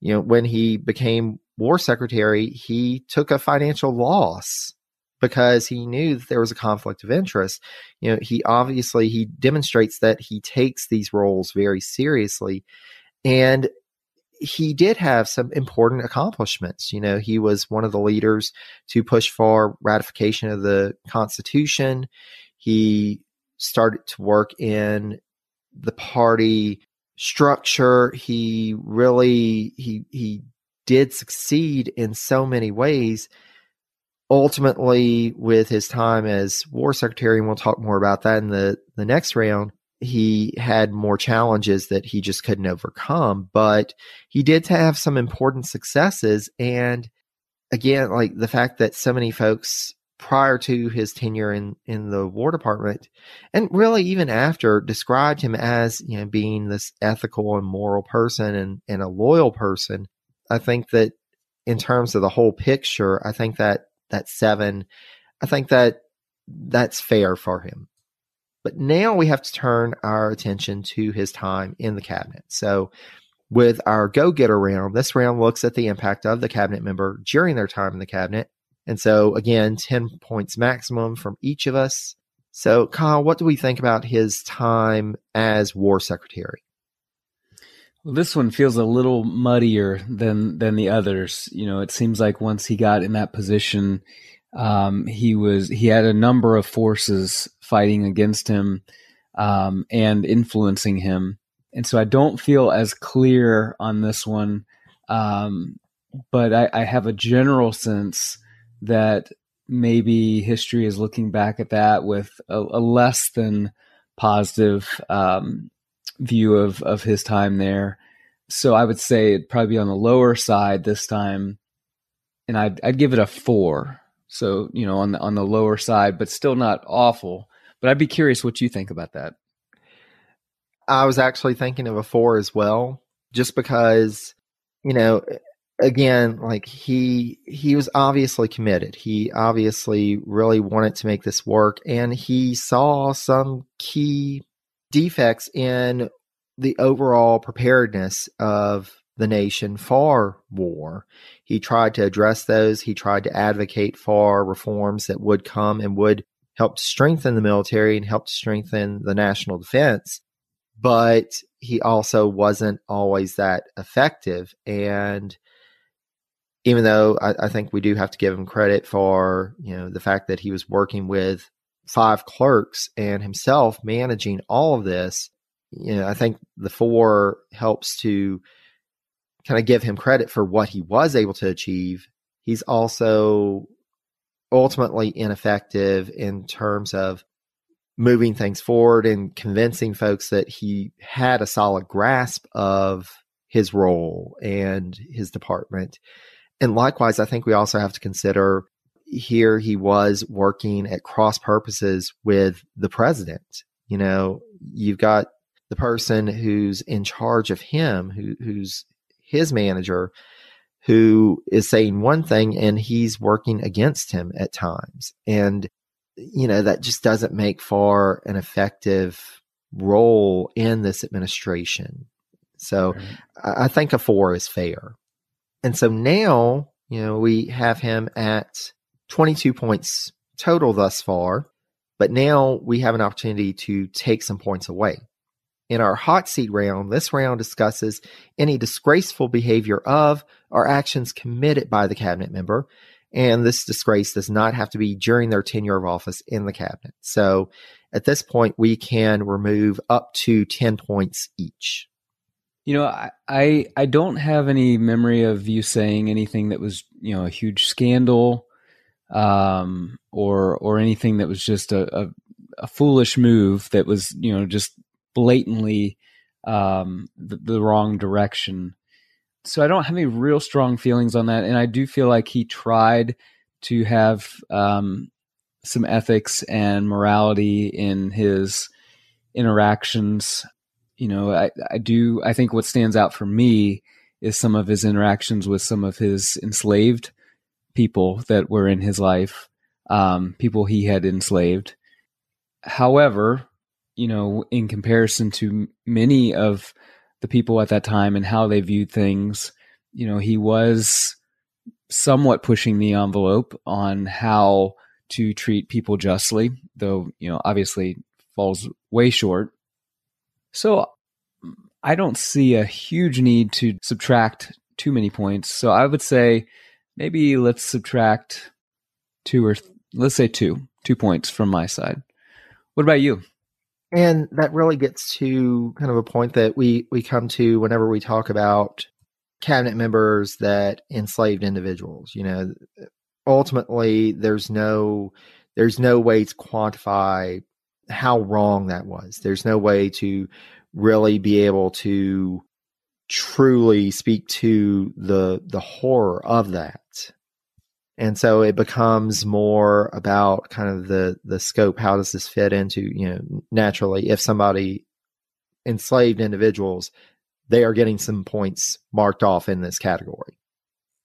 A: you know, when he became war secretary, he took a financial loss because he knew that there was a conflict of interest. You know, he obviously he demonstrates that he takes these roles very seriously and he did have some important accomplishments. You know, he was one of the leaders to push for ratification of the Constitution. He started to work in the party structure. He really he he did succeed in so many ways. Ultimately, with his time as war secretary, and we'll talk more about that in the, the next round, he had more challenges that he just couldn't overcome. But he did have some important successes. And again, like the fact that so many folks prior to his tenure in, in the War Department, and really even after, described him as you know being this ethical and moral person and, and a loyal person. I think that in terms of the whole picture, I think that that seven, I think that that's fair for him. But now we have to turn our attention to his time in the cabinet. So, with our go getter round, this round looks at the impact of the cabinet member during their time in the cabinet. And so, again, 10 points maximum from each of us. So, Kyle, what do we think about his time as war secretary?
B: This one feels a little muddier than than the others. You know, it seems like once he got in that position, um, he was he had a number of forces fighting against him um, and influencing him, and so I don't feel as clear on this one. Um, but I, I have a general sense that maybe history is looking back at that with a, a less than positive um, view of of his time there. So I would say it'd probably be on the lower side this time, and I'd I'd give it a four. So you know on the on the lower side, but still not awful. But I'd be curious what you think about that.
A: I was actually thinking of a four as well, just because you know again, like he he was obviously committed. He obviously really wanted to make this work, and he saw some key defects in the overall preparedness of the nation for war. He tried to address those. He tried to advocate for reforms that would come and would help strengthen the military and help strengthen the national defense. But he also wasn't always that effective. And even though I, I, think we do have to give him credit for, you know, the fact that he was working with five clerks and himself managing all of this, you know, I think the four helps to kind of give him credit for what he was able to achieve. He's also ultimately ineffective in terms of moving things forward and convincing folks that he had a solid grasp of his role and his department. And likewise, I think we also have to consider here he was working at cross purposes with the president. You know, you've got the person who's in charge of him, who, who's his manager, who is saying one thing and he's working against him at times. And, you know, that just doesn't make for an effective role in this administration. So right. I think a four is fair. And so now, you know, we have him at 22 points total thus far, but now we have an opportunity to take some points away. In our hot seat round, this round discusses any disgraceful behavior of or actions committed by the cabinet member. And this disgrace does not have to be during their tenure of office in the cabinet. So at this point, we can remove up to 10 points each.
B: You know, I, I, don't have any memory of you saying anything that was, you know, a huge scandal, um, or or anything that was just a, a, a foolish move that was, you know, just blatantly um, the, the wrong direction. So I don't have any real strong feelings on that, and I do feel like he tried to have um, some ethics and morality in his interactions. You know, I, I do. I think what stands out for me is some of his interactions with some of his enslaved people that were in his life, um, people he had enslaved. However, you know, in comparison to many of the people at that time and how they viewed things, you know, he was somewhat pushing the envelope on how to treat people justly, though, you know, obviously falls way short. So I don't see a huge need to subtract too many points. So I would say maybe let's subtract two or th- let's say two, two points from my side. What about you?
A: And that really gets to kind of a point that we, we come to whenever we talk about cabinet members that enslaved individuals. You know, ultimately there's no there's no way to quantify how wrong that was. There's no way to really be able to truly speak to the the horror of that and so it becomes more about kind of the the scope how does this fit into you know naturally if somebody enslaved individuals they are getting some points marked off in this category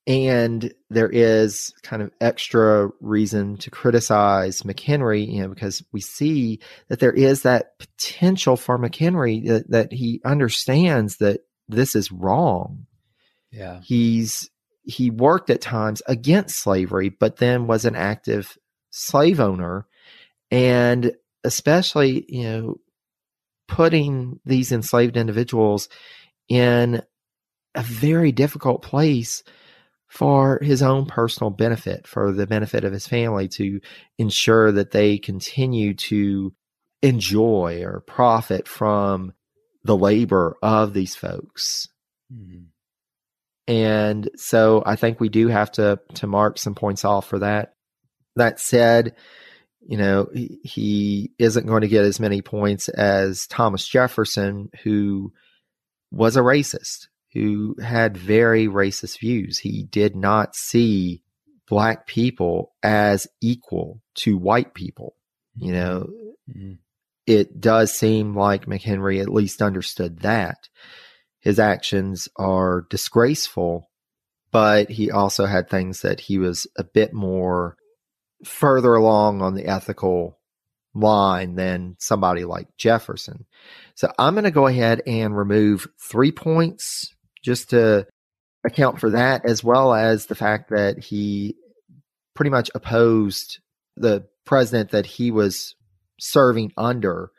A: and there is kind of extra reason to criticize McHenry, you know, because we see that there is that potential for McHenry that, that he understands that this is wrong.
B: Yeah.
A: He's he worked at times against slavery, but then was an active slave owner. And especially, you know, putting these enslaved individuals in a very difficult place for his own personal benefit, for the benefit of his family, to ensure that they continue to enjoy or profit from the labor of these folks. Mm-hmm. And so I think we do have to to mark some points off for that. That said, you know, he, he isn't going to get as many points as Thomas Jefferson, who was a racist, who had very racist views. He did not see black people as equal to white people. You know, mm-hmm. it does seem like McHenry at least understood that his actions are disgraceful, but he also had things that he was a bit more further along on the ethical line than somebody like Jefferson. So I'm going to go ahead and remove three points just to account for that, as well as the fact that he pretty much opposed the president that he was serving under.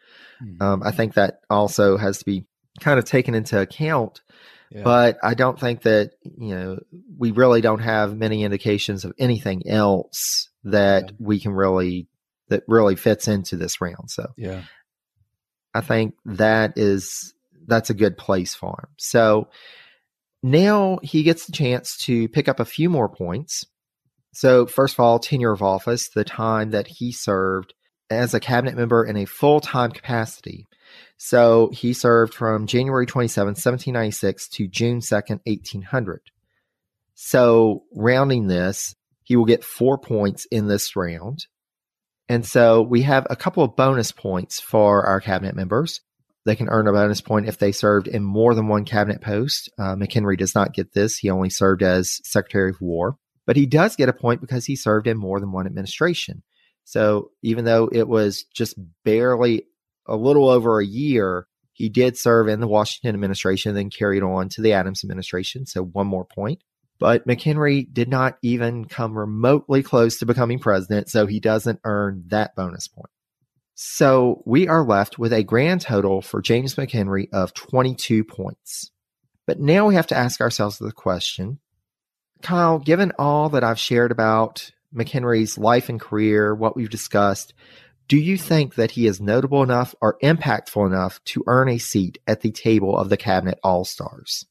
A: Mm-hmm. Um, I think that also has to be kind of taken into account. Yeah. But I don't think that, you know, we really don't have many indications of anything else that yeah. we can really, that really fits into this round. So,
B: yeah,
A: I think that is, that's a good place for him. So now he gets the chance to pick up a few more points. So, first of all, tenure of office, the time that he served as a cabinet member in a full time capacity. So he served from January 27, 1796 to June 2nd, 1800. So rounding this, he will get four points in this round. And so we have a couple of bonus points for our cabinet members. They can earn a bonus point if they served in more than one cabinet post. Uh, McHenry does not get this. He only served as Secretary of War, but he does get a point because he served in more than one administration. So even though it was just barely a little over a year, he did serve in the Washington administration, then carried on to the Adams administration. So one more point. But McHenry did not even come remotely close to becoming president, so he doesn't earn that bonus point. So we are left with a grand total for James McHenry of 22 points. But now we have to ask ourselves the question Kyle, given all that I've shared about McHenry's life and career, what we've discussed, do you think that he is notable enough or impactful enough to earn a seat at the table of the cabinet all stars?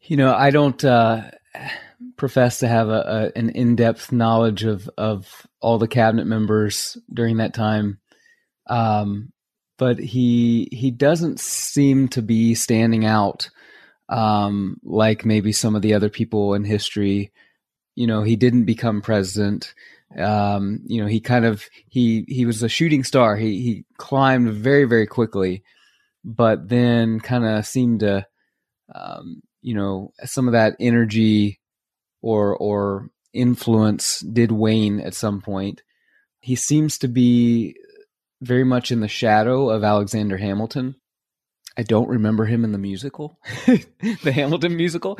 B: You know, I don't uh, profess to have a, a, an in depth knowledge of of all the cabinet members during that time, um, but he he doesn't seem to be standing out um, like maybe some of the other people in history. You know, he didn't become president um, you know, he kind of he he was a shooting star. He he climbed very very quickly, but then kind of seemed to, um, you know, some of that energy or or influence did wane at some point. He seems to be very much in the shadow of Alexander Hamilton. I don't remember him in the musical, the Hamilton musical.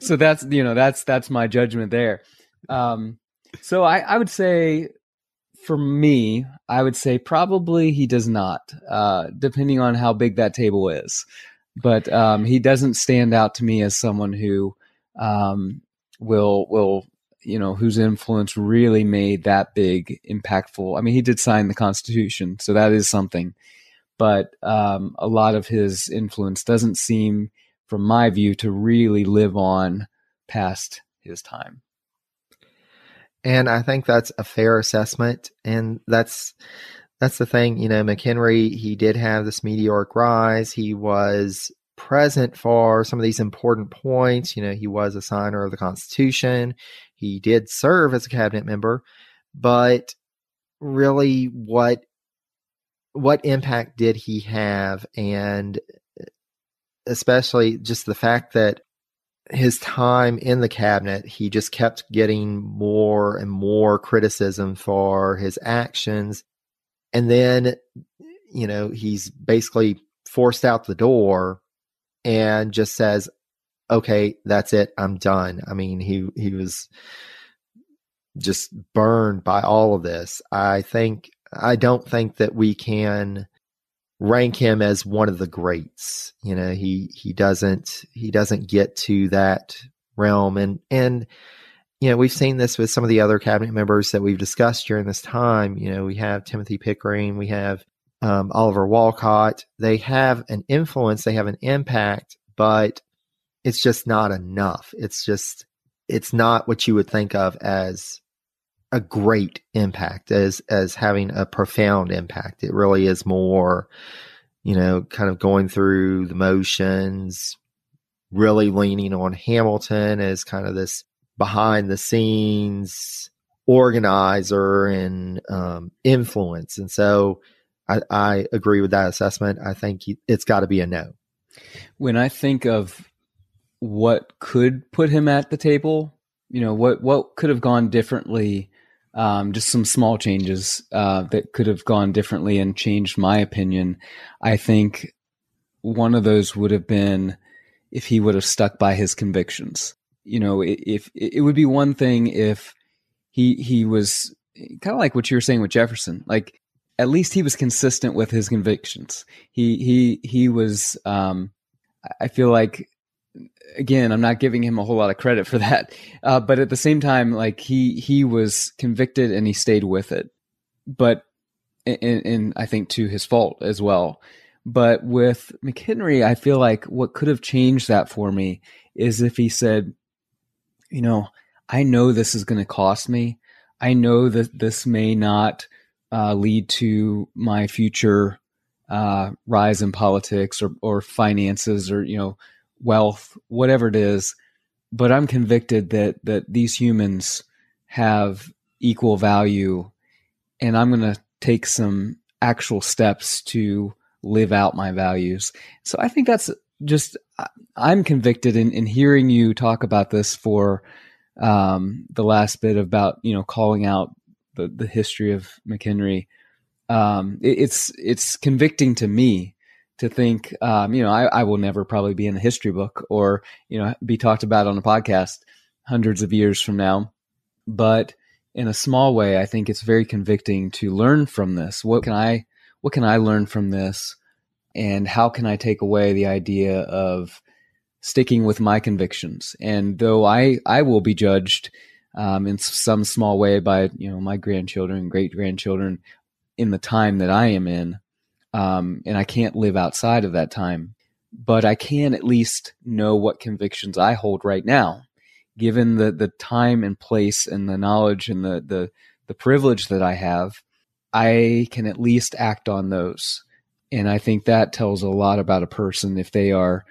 B: So that's you know that's that's my judgment there. Um, so I, I would say for me, I would say probably he does not, uh, depending on how big that table is. But um, he doesn't stand out to me as someone who um, will will you know whose influence really made that big impactful. I mean, he did sign the Constitution, so that is something. But um, a lot of his influence doesn't seem, from my view, to really live on past his time.
A: And I think that's a fair assessment. And that's that's the thing, you know, McHenry, he did have this meteoric rise. He was present for some of these important points. You know, he was a signer of the Constitution. He did serve as a cabinet member, but really what what impact did he have and especially just the fact that his time in the cabinet, he just kept getting more and more criticism for his actions. And then, you know, he's basically forced out the door and just says, okay, that's it. I'm done. I mean, he, he was just burned by all of this. I think, I don't think that we can rank him as one of the greats. You know, he he doesn't he doesn't get to that realm and and you know, we've seen this with some of the other cabinet members that we've discussed during this time. You know, we have Timothy Pickering, we have um, Oliver Wolcott. They have an influence, they have an impact, but it's just not enough. It's just, it's not what you would think of as a great impact as as having a profound impact. It really is more, you know, kind of going through the motions, really leaning on Hamilton as kind of this behind the scenes organizer and um, influence. And so I, I agree with that assessment. I think it's got to be a no.
B: When I think of what could put him at the table. You know, what what could have gone differently. Um, just some small changes uh, that could have gone differently and changed my opinion. I think one of those would have been if he would have stuck by his convictions. You know, if, it would be one thing if he he was kind of like what you were saying with Jefferson, like at least he was consistent with his convictions. He he he was. Um, I feel like again, I'm not giving him a whole lot of credit for that, uh, but at the same time, like he he was convicted and he stayed with it, but and I think to his fault as well. But with McHenry, I feel like what could have changed that for me is if he said, you know, I know this is going to cost me. I know that this may not uh, lead to my future uh, rise in politics or, or finances or you know wealth, whatever it is. But I'm convicted that that these humans have equal value, and I'm going to take some actual steps to live out my values. So I think that's just I'm convicted in, in hearing you talk about this for um, the last bit about you know calling out the the history of McHenry. Um, it, it's it's convicting to me to think um, you know I, I will never probably be in the history book or you know be talked about on a podcast hundreds of years from now, but in a small way, I think it's very convicting to learn from this. What can I what can I learn from this? And how can I take away the idea of sticking with my convictions? And though I, I will be judged um, in some small way by you know my grandchildren, great grandchildren, in the time that I am in, um, and I can't live outside of that time, but I can at least know what convictions I hold right now, given the the time and place and the knowledge and the the the privilege that I have. I can at least act on those. And I think that tells a lot about a person if they are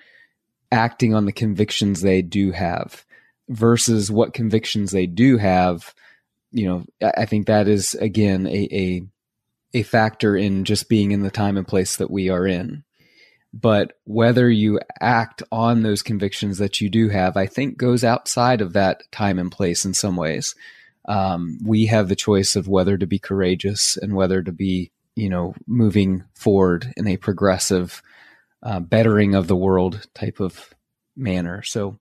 B: acting on the convictions they do have versus what convictions they do have. You know, I think that is again a, a, a factor in just being in the time and place that we are in. But whether you act on those convictions that you do have, I think goes outside of that time and place in some ways um, we have the choice of whether to be courageous and whether to be, you know, moving forward in a progressive, uh, bettering of the world type of manner. So,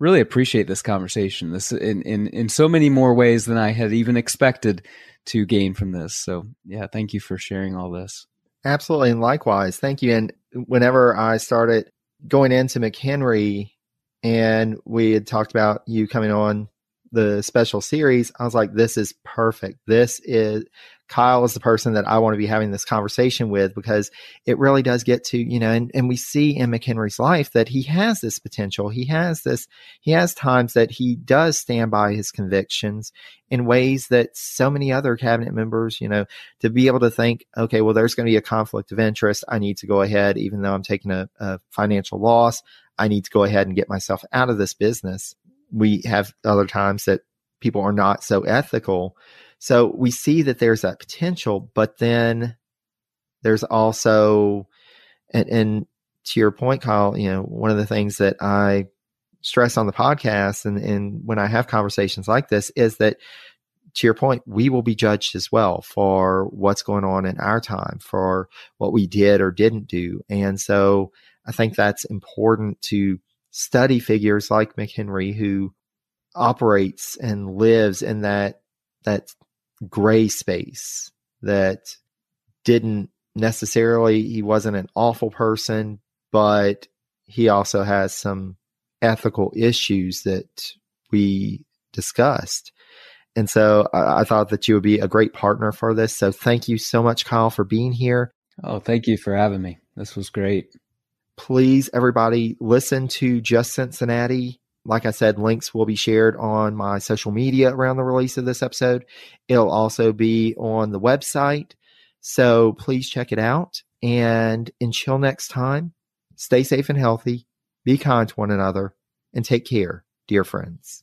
B: really appreciate this conversation. This in in in so many more ways than I had even expected to gain from this. So, yeah, thank you for sharing all this.
A: Absolutely, and likewise, thank you. And whenever I started going into McHenry, and we had talked about you coming on the special series, I was like, this is perfect. This is Kyle is the person that I want to be having this conversation with because it really does get to, you know, and, and we see in McHenry's life that he has this potential. He has this, he has times that he does stand by his convictions in ways that so many other cabinet members, you know, to be able to think, okay, well, there's going to be a conflict of interest. I need to go ahead, even though I'm taking a, a financial loss, I need to go ahead and get myself out of this business we have other times that people are not so ethical. So we see that there's that potential, but then there's also, and, and to your point, Kyle, you know, one of the things that I stress on the podcast and, and when I have conversations like this is that to your point, we will be judged as well for what's going on in our time, for what we did or didn't do. And so I think that's important to study figures like McHenry who operates and lives in that that gray space that didn't necessarily he wasn't an awful person but he also has some ethical issues that we discussed. And so I, I, thought that you would be a great partner for this. So thank you so much kyle for being here.
B: Oh thank you for having me. This was great
A: please, everybody, listen to Just Cincinnati. Like I said, links will be shared on my social media around the release of this episode. It'll also be on the website. So please check it out. And until next time, stay safe and healthy, be kind to one another, and take care, dear friends.